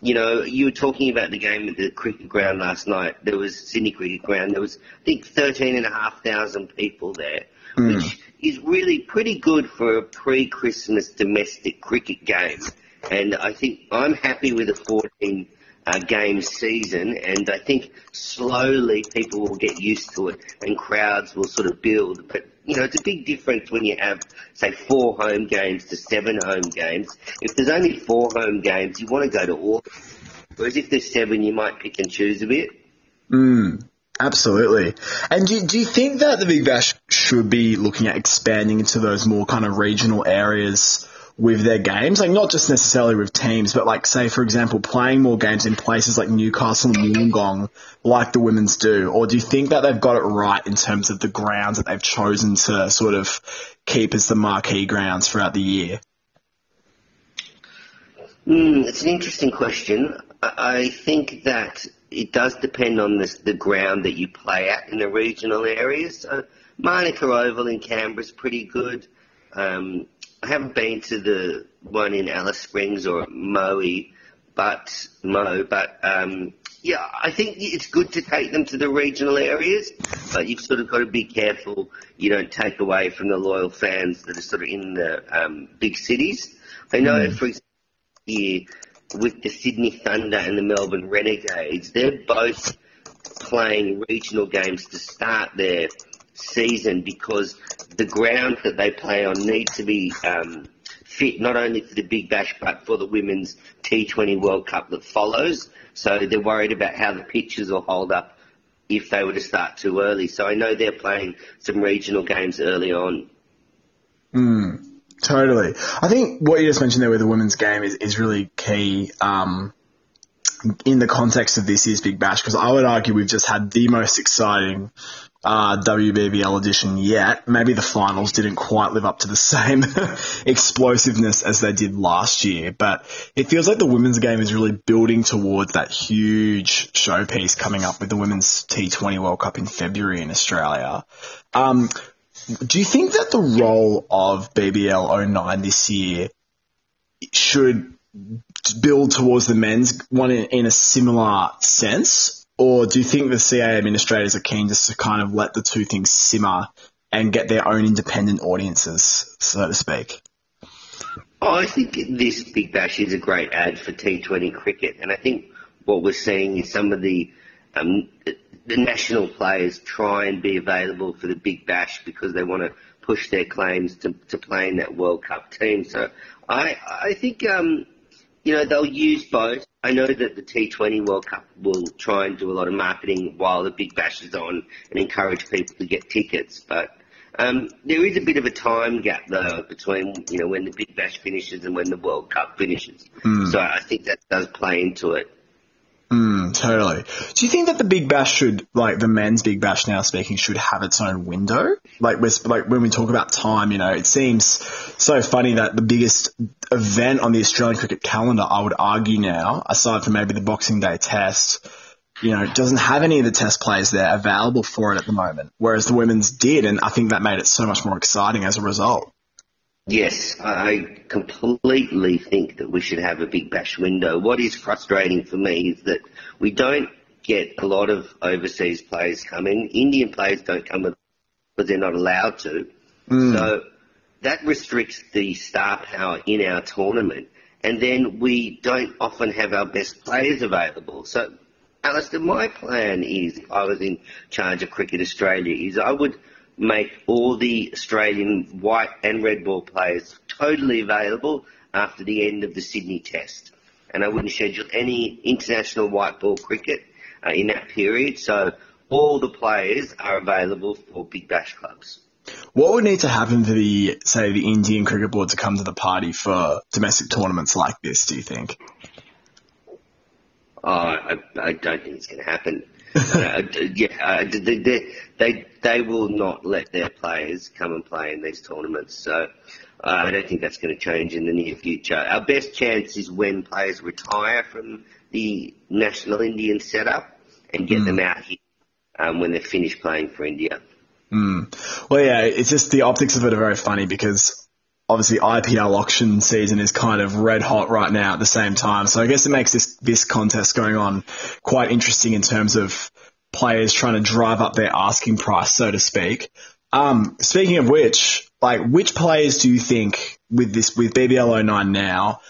I: You know, you were talking about the game at the cricket ground last night. There was Sydney Cricket Ground. There was, I think, thirteen and a half thousand people there, hmm. which is really pretty good for a pre-Christmas domestic cricket game. And I think I'm happy with a 14 uh, game season, and I think slowly people will get used to it, and crowds will sort of build. But you know, it's a big difference when you have, say, four home games to seven home games. If there's only four home games, you want to go to all. Whereas if there's seven, you might pick and choose a bit.
H: Absolutely. And do, do you think that the Big Bash should be looking at expanding into those more kind of regional areas with their games? Like not just necessarily with teams, but like say for example, playing more games in places like Newcastle and Wollongong like the women's do? Or do you think that they've got it right in terms of the grounds that they've chosen to sort of keep as the marquee grounds throughout the year?
I: Mm, it's an interesting question. I, I think that it does depend on the, the ground that you play at in the regional areas. So Manuka Oval in Canberra is pretty good. Um, I haven't been to the one in Alice Springs or Moe, but Moe, but um, yeah, I think it's good to take them to the regional areas, but you've sort of got to be careful you don't take away from the loyal fans that are sort of in the um, big cities. I know, for example, here with the Sydney Thunder and the Melbourne Renegades, they're both playing regional games to start their season because the ground that they play on needs to be um, fit not only for the Big Bash but for the Women's T20 World Cup that follows. So they're worried about how the pitches will hold up if they were to start too early. So I know they're playing some regional games early on.
H: Totally. I think what you just mentioned there with the women's game is, is really key um, in the context of this year's Big Bash because I would argue we've just had the most exciting uh, WBBL edition yet. Maybe the finals didn't quite live up to the same explosiveness as they did last year, but it feels like the women's game is really building towards that huge showpiece coming up with the Women's T20 World Cup in February in Australia. Um, do you think that the role of BBL 09 this year should build towards the men's one in, in a similar sense? or do you think the CA administrators are keen just to kind of let the two things simmer and get their own independent audiences, so to speak?
I: Oh, I think this Big Bash is a great ad for T20 cricket, and I think what we're seeing is some of the um, the national players try and be available for the Big Bash because they want to push their claims to, to play in that World Cup team. So I I think um, you know they'll use both. I know that the T20 World Cup will try and do a lot of marketing while the Big Bash is on and encourage people to get tickets, but um, there is a bit of a time gap though between you know when the Big Bash finishes and when the World Cup finishes. So I think that does play into it.
H: Mm, totally. Do you think that the Big Bash should, like the men's Big Bash now speaking, should have its own window? Like, with, like when we talk about time, you know, it seems so funny that the biggest event on the Australian cricket calendar, I would argue now, aside from maybe the Boxing Day Test, you know, doesn't have any of the Test players there available for it at the moment, whereas the women's did, and I think that made it so much more exciting as a result.
I: Yes, I completely think that we should have a Big Bash window. What is frustrating for me is that we don't get a lot of overseas players coming. Indian players don't come because they're not allowed to. Mm. So that restricts the star power in our tournament. And then we don't often have our best players available. So, Alistair, my plan is, if I was in charge of Cricket Australia, is I would make all the Australian white and red ball players totally available after the end of the Sydney Test. And I wouldn't schedule any international white ball cricket uh, in that period. So all the players are available for Big Bash clubs.
H: What would need to happen for the, say, the Indian Cricket Board to come to the party for domestic tournaments like this, do you think?
I: Oh, I, I don't think it's going to happen. Uh, yeah, uh, they, they, they, they will not let their players come and play in these tournaments. So uh, I don't think that's going to change in the near future. Our best chance is when players retire from the national Indian setup and get them out here um, when they're finished playing for India.
H: Well, yeah, it's just the optics of it are very funny because obviously IPL auction season is kind of red hot right now at the same time. So I guess it makes this, this contest going on quite interesting in terms of players trying to drive up their asking price, so to speak. Um, speaking of which, like, which players do you think with this, with BBL 09 now,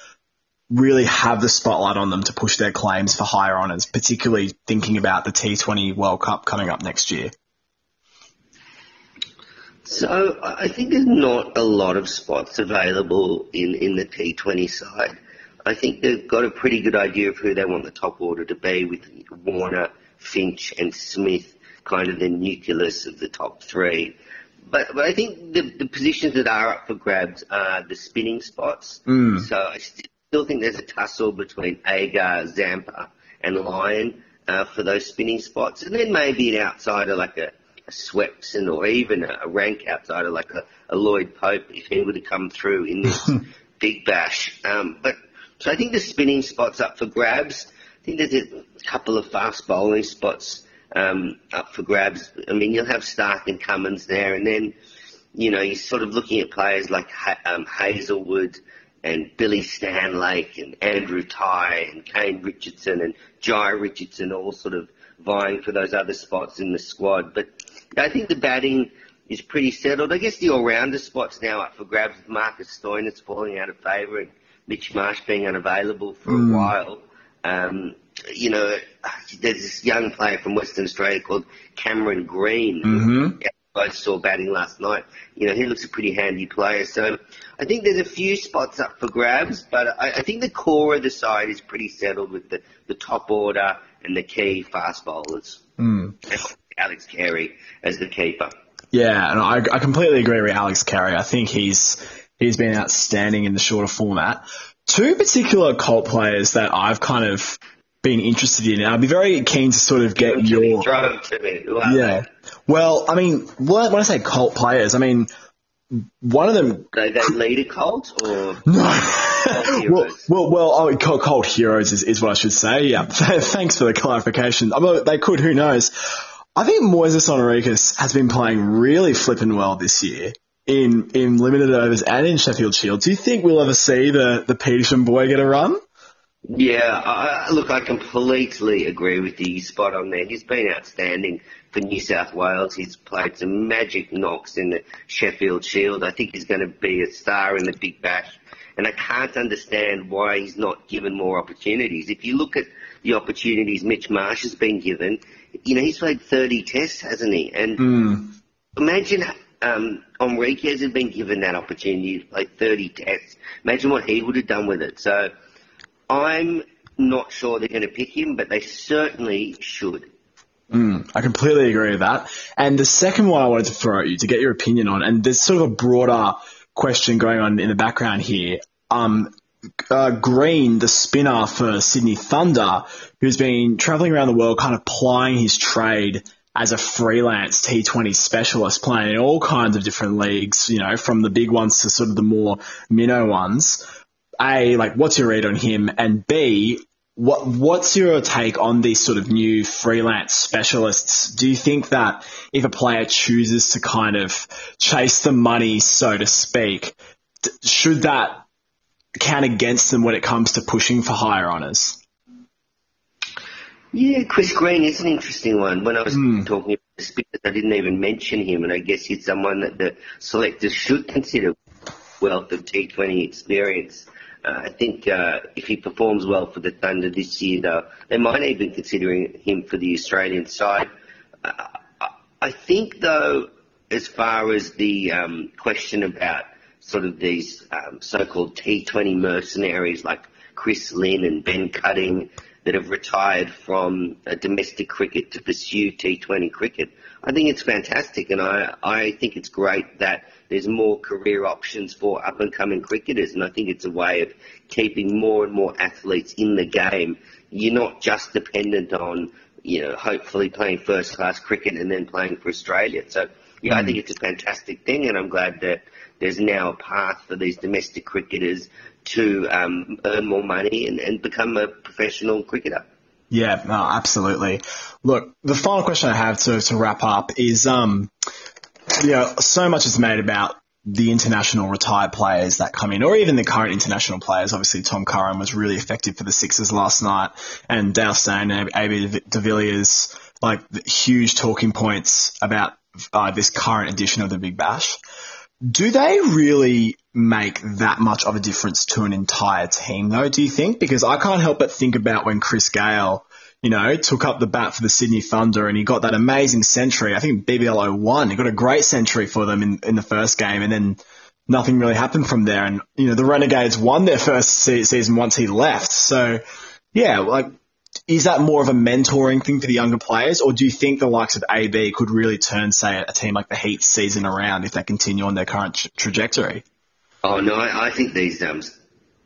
H: really have the spotlight on them to push their claims for higher honours, particularly thinking about the T20 World Cup coming up next year?
I: So I think there's not a lot of spots available in, in the T20 side. I think they've got a pretty good idea of who they want the top order to be with Warner, Finch and Smith, kind of the nucleus of the top three. But, but I think the, the positions that are up for grabs are the spinning spots. So I still think there's a tussle between Agar, Zampa and Lyon uh, for those spinning spots. And then maybe an outsider like a, a Swepson or even a, a rank outsider like a, a Lloyd Pope if he were to come through in this big bash. Um, but so I think the spinning spots up for grabs. I think there's a couple of fast bowling spots um, up for grabs. I mean, you'll have Stark and Cummins there, and then you know you're sort of looking at players like ha- um, Hazlewood and Billy Stanlake and Andrew Tye and Kane Richardson and Jhye Richardson all sort of vying for those other spots in the squad. But I think the batting is pretty settled. I guess the all-rounder spots now up for grabs with Marcus Stoinis falling out of favour and Mitch Marsh being unavailable for a while. Um, you know, there's this young player from Western Australia called Cameron Green. Mm-hmm. Both saw batting last night. You know, he looks a pretty handy player. So I think there's a few spots up for grabs, but I, I think the core of the side is pretty settled with the, the top order and the key fast bowlers. And Alex Carey as the keeper.
H: Yeah, and I, I completely agree with Alex Carey. I think he's he's been outstanding in the shorter format. Two particular cult players that I've kind of been interested in, and I'd be very keen to sort of get your
I: Throw to me. Are
H: yeah. Well, I mean, when when I say cult players, I mean one of them.
I: They? They, lead a cult or
H: well,
I: heroes?
H: well, well, oh, cult, cult heroes is, is what I should say. Yeah, thanks for the clarification. I mean, they could, who knows? I think Moises Henriques has been playing really flipping well this year in in limited overs and in Sheffield Shield. Do you think we'll ever see the the Peterson boy get a run?
I: Yeah, I, look, I completely agree with you. You're spot on there. He's been outstanding for New South Wales. He's played some magic knocks in the Sheffield Shield. I think he's going to be a star in the Big Bash. And I can't understand why he's not given more opportunities. If you look at the opportunities Mitch Marsh has been given, you know, he's played 30 tests, hasn't he? And imagine um, Henriques had been given that opportunity to play 30 tests. Imagine what he would have done with it. So I'm not sure they're going to pick him, but they certainly should.
H: I completely agree with that. And the second one I wanted to throw at you to get your opinion on, and there's sort of a broader question going on in the background here. Um, uh, Green, the spinner for Sydney Thunder, who's been traveling around the world kind of plying his trade as a freelance T20 specialist, playing in all kinds of different leagues, you know, from the big ones to sort of the more minnow ones. A, like, what's your read on him? And B, what what's your take on these sort of new freelance specialists? Do you think that if a player chooses to kind of chase the money, so to speak, should that count against them when it comes to pushing for higher honours?
I: Yeah, Chris Green is an interesting one. When I was talking about this, because I didn't even mention him, and I guess he's someone that the selectors should consider wealth of T20 experience. Uh, I think uh, if he performs well for the Thunder this year, though, they might even considering him for the Australian side. Uh, I- I think, though, as far as the um, question about sort of these um, so-called T20 mercenaries like Chris Lynn and Ben Cutting that have retired from uh, domestic cricket to pursue T20 cricket. I think it's fantastic, and I, I think it's great that there's more career options for up and coming cricketers, and I think it's a way of keeping more and more athletes in the game. You're not just dependent on, you know, hopefully playing first class cricket and then playing for Australia. So, yeah, I think it's a fantastic thing, and I'm glad that there's now a path for these domestic cricketers to um, earn more money and, and become a professional cricketer.
H: Yeah, no, absolutely. Look, the final question I have to, to wrap up is, um, you know, so much is made about the international retired players that come in, or even the current international players. Obviously, Tom Curran was really effective for the Sixers last night, and Dale Steyn and AB de Villiers, like huge talking points about uh, this current edition of the Big Bash. Do they really make that much of a difference to an entire team, though, do you think? Because I can't help but think about when Chris Gayle, you know, took up the bat for the Sydney Thunder and he got that amazing century. I think BBLO won. He got a great century for them in, in the first game and then nothing really happened from there. And, you know, the Renegades won their first se- season once he left. So, yeah, like, is that more of a mentoring thing for the younger players, or do you think the likes of AB could really turn, say, a team like the Heat season around if they continue on their current tra- trajectory?
I: Oh no, I, I think these um,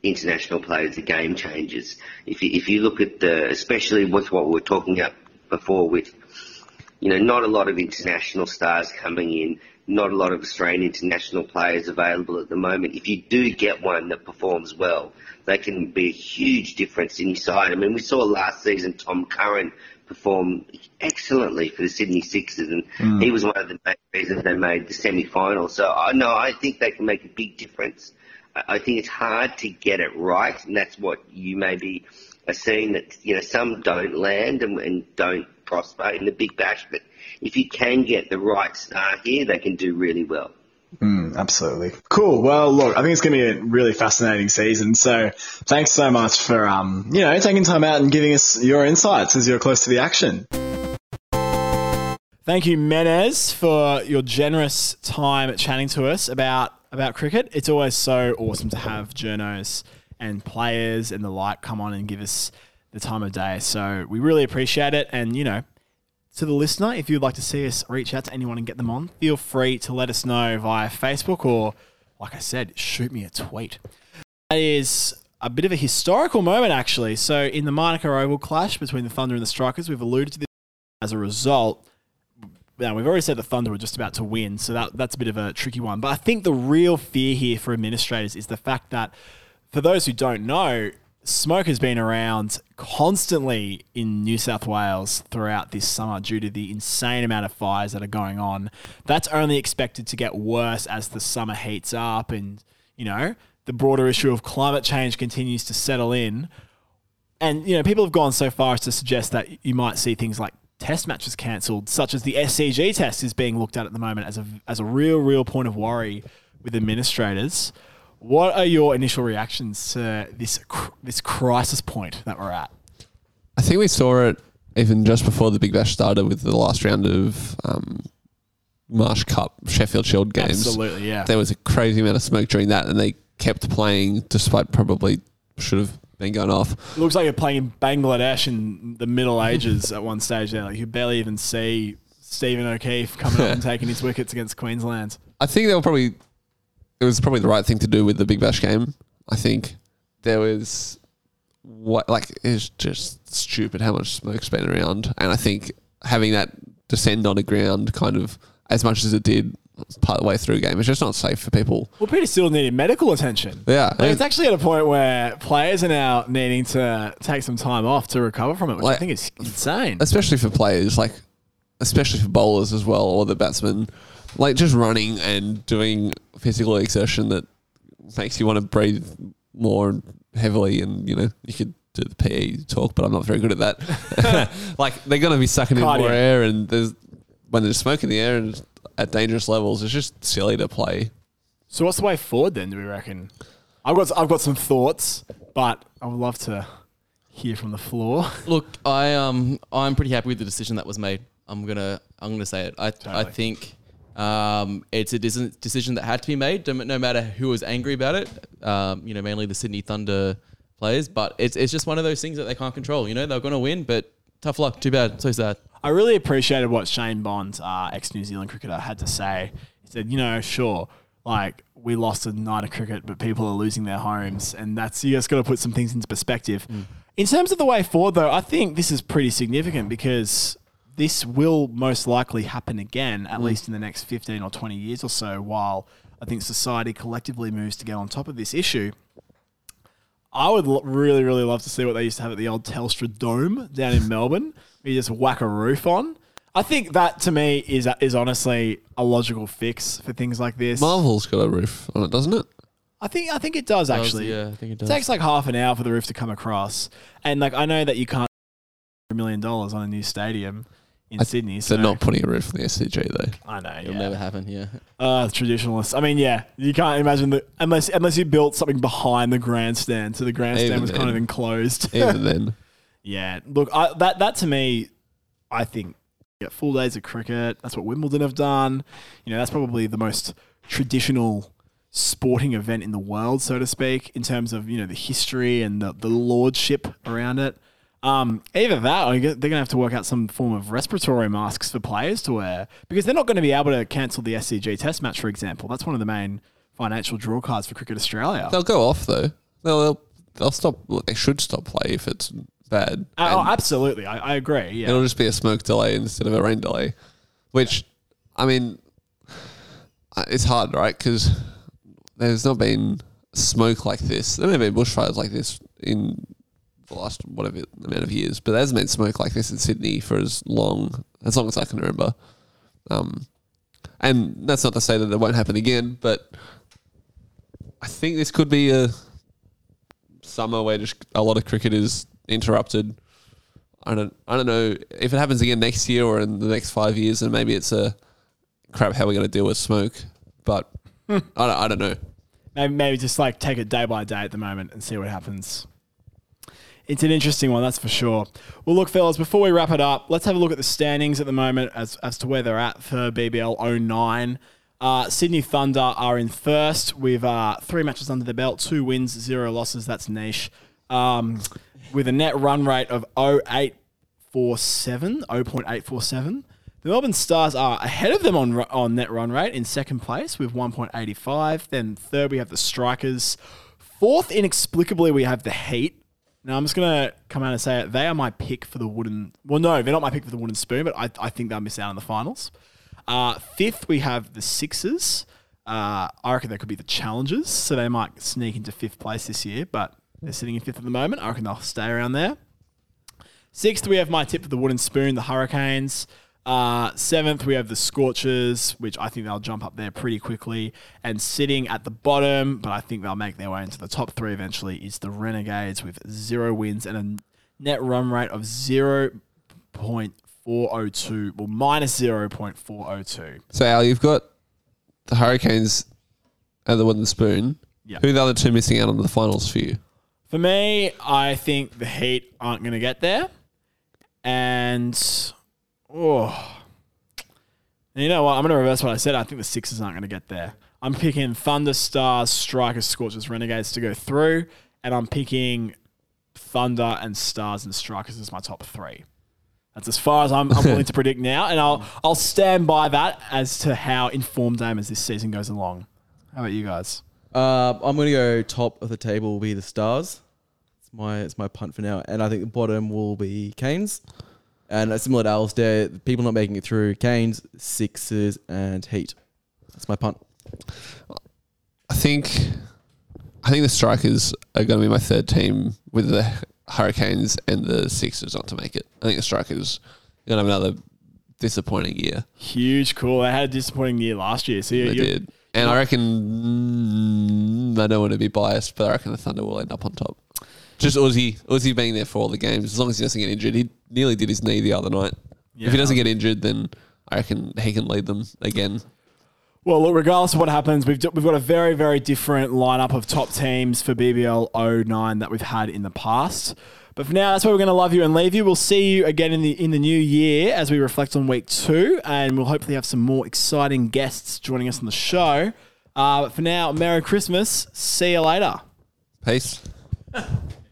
I: international players are game changers. If you, if you look at the, especially with what we were talking about before, with you know not a lot of international stars coming in, not a lot of Australian international players available at the moment. If you do get one that performs well, they can be a huge difference in your side. I mean, we saw last season Tom Curran perform excellently for the Sydney Sixers, and hmm. he was one of the main reasons they made the semi-final. So I know I think they can make a big difference. I I think it's hard to get it right, and that's what you maybe are seeing that you know some don't land and, and don't prosper in the Big Bash, but if you can get the right star here, they can do really well.
H: Absolutely. Cool. Well, look, I think it's going to be a really fascinating season. So thanks so much for, um, you know, taking time out and giving us your insights as you're close to the action.
E: Thank you, Menez, for your generous time chatting to us about, about cricket. It's always so awesome to have journos and players and the like come on and give us the time of day. So we really appreciate it. And, you know, to the listener, if you'd like to see us reach out to anyone and get them on, feel free to let us know via Facebook or, like I said, shoot me a tweet. That is a bit of a historical moment, actually. So, in the Manuka Oval clash between the Thunder and the Strikers, we've alluded to this as a result. Now, we've already said the Thunder were just about to win, so that, that's a bit of a tricky one. But I think the real fear here for administrators is the fact that, for those who don't know, smoke has been around constantly in New South Wales throughout this summer due to the insane amount of fires that are going on. That's only expected to get worse as the summer heats up and, you know, the broader issue of climate change continues to settle in. and you know, people have gone so far as to suggest that you might see things like test matches cancelled, such as the SCG test is being looked at at the moment as a as a real, real point of worry with administrators. What are your initial reactions to this this crisis point that we're at?
F: I think we saw it even just before the Big Bash started with the last round of um, Marsh Cup Sheffield Shield games.
E: Absolutely, yeah.
F: There was a crazy amount of smoke during that, and they kept playing despite probably should have been going off.
E: It looks like you're playing in Bangladesh in the Middle Ages at one stage there. Like you barely even see Stephen O'Keefe coming up and taking his wickets against Queensland.
F: I think they were probably it was probably the right thing to do with the Big Bash game. I think there was what like it's just stupid how much smoke's been around, and I think having that descend on the ground kind of as much as it did part of the way through a game, it's just not safe for people.
E: Well, Peter still needed medical attention.
F: Yeah,
E: Like, it's actually at a point where players are now needing to take some time off to recover from it, which I think is insane.
F: especially for players like especially for bowlers as well or the batsmen like just running and doing physical exertion that makes you want to breathe more heavily and you know you could do the PE talk but I'm not very good at that like they're going to be sucking in more air and there's when there's smoke in the air and at dangerous levels it's just silly to play
E: So what's the way forward then? Do we reckon? I've got I've got some thoughts, but I would love to hear from the floor.
G: Look, I um I'm pretty happy with the decision that was made. I'm gonna I'm gonna say it. I I think um it's a deci- decision that had to be made, no matter who was angry about it. Um, you know, mainly the Sydney Thunder players, but it's it's just one of those things that they can't control. You know, they're gonna win, but tough luck. Too bad. So sad.
E: I really appreciated what Shane Bond, uh, ex New Zealand cricketer, had to say. He said, you know, sure, like we lost a night of cricket, but people are losing their homes, and that's you just got to put some things into perspective. In terms of the way forward, though, I think this is pretty significant because this will most likely happen again, at mm. least in the next fifteen or twenty years or so. While I think society collectively moves to get on top of this issue. I would l- really, really love to see what they used to have at the old Telstra Dome down in Melbourne. You just whack a roof on. I think that to me is is honestly a logical fix for things like this.
F: Marvel's got a roof on it doesn't it
E: I think I think it does actually.
G: yeah, I think it does.
E: It takes like half an hour for the roof to come across, and like I know that you can't a million dollars on a new stadium in
F: I-
E: Sydney. So
F: they're not putting a roof on the SCG though
E: I know.
G: It'll
E: yeah.
G: never happen. Yeah.
E: Uh, traditionalists. I mean, yeah, you can't imagine that unless unless you built something behind the grandstand, so the grandstand
F: Even
E: was kind of enclosed.
F: even then
E: Yeah, look, I, that that to me, I think, yeah, full days of cricket. That's what Wimbledon have done. You know, that's probably the most traditional sporting event in the world, so to speak, in terms of you know the history and the, the lordship around it. Um, either that, or they're going to have to work out some form of respiratory masks for players to wear because they're not going to be able to cancel the SCG Test match, for example. That's one of the main financial draw cards for Cricket Australia.
F: They'll go off though. They'll they'll, they'll stop. They should stop play if it's bad.
E: oh, absolutely, I, I agree. Yeah,
F: It'll just be a smoke delay instead of a rain delay, which, I mean, uh, it's hard, right? Because there's not been smoke like this. There may have been bushfires like this in the last whatever amount of years, but there hasn't been smoke like this in Sydney for as long as long as I can remember. Um, and that's not to say that it won't happen again, but I think this could be a summer where just a lot of cricket is interrupted. I don't I don't know if it happens again next year or in the next five years, and maybe it's a crap how are we're going to deal with smoke. But I don't, I don't know.
E: maybe, maybe just like take it day by day at the moment and see what happens. It's an interesting one, that's for sure. Well, look, fellas, before we wrap it up, let's have a look at the standings at the moment as, as to where they're at for BBL 09. Uh, Sydney Thunder are in first with uh, three matches under the belt, two wins, zero losses. That's niche. Um, with a net run rate of 0847, 0.847. The Melbourne Stars are ahead of them on on net run rate in second place with 1.85. Then third we have the Strikers. Fourth, inexplicably, we have the Heat. Now I'm just gonna come out and say it. They are my pick for the wooden. Well, no, they're not my pick for the wooden spoon, but I, I think they'll miss out on the finals. Uh, fifth, we have the Sixers. Uh, I reckon they could be the challengers, so they might sneak into fifth place this year. But they're sitting in fifth at the moment. I reckon they'll stay around there. Sixth, we have my tip for the wooden spoon, the Hurricanes. Uh, seventh, we have the Scorchers, which I think they'll jump up there pretty quickly. And sitting at the bottom, but I think they'll make their way into the top three eventually, is the Renegades with zero wins and a net run rate of 0.402, well, minus 0.402.
F: So Al, you've got the Hurricanes and the Wooden Spoon.
E: Yeah.
F: Who are the other two missing out on the finals for you?
E: For me, I think the Heat aren't going to get there. And, oh, And you know what? I'm going to reverse what I said. I think the Sixers aren't going to get there. I'm picking Thunder, Stars, Strikers, Scorchers, Renegades to go through. And I'm picking Thunder and Stars and Strikers as my top three. That's as far as I'm, I'm willing to predict now. And I'll, I'll stand by that as to how informed I am as this season goes along. How about you guys?
G: Uh, I'm going to go top of the table will be the Stars. It's my it's my punt for now, and I think the bottom will be Canes. And similar to Alistair, people not making it through Canes, Sixers, and Heat. That's my punt.
F: I think I think the Strikers are going to be my third team with the Hurricanes and the Sixers not to make it. I think the Strikers are going to have another disappointing year.
E: Huge call. They had a disappointing year last year. So you,
F: They did. And I reckon, mm, I don't want to be biased, but I reckon the Thunder will end up on top. Just Uzi, Uzi being there for all the games, as long as he doesn't get injured. He nearly did his knee the other night.
E: Yeah.
F: If he doesn't get injured, then I reckon he can lead them again.
E: Well, look, regardless of what happens, we've, we've got a very, very different lineup of top teams for BBL 09 that we've had in the past. But for now, that's where we're going to love you and leave you. We'll see you again in the in the new year as we reflect on week two, and we'll hopefully have some more exciting guests joining us on the show. Uh, but for now, Merry Christmas. See you later.
F: Peace.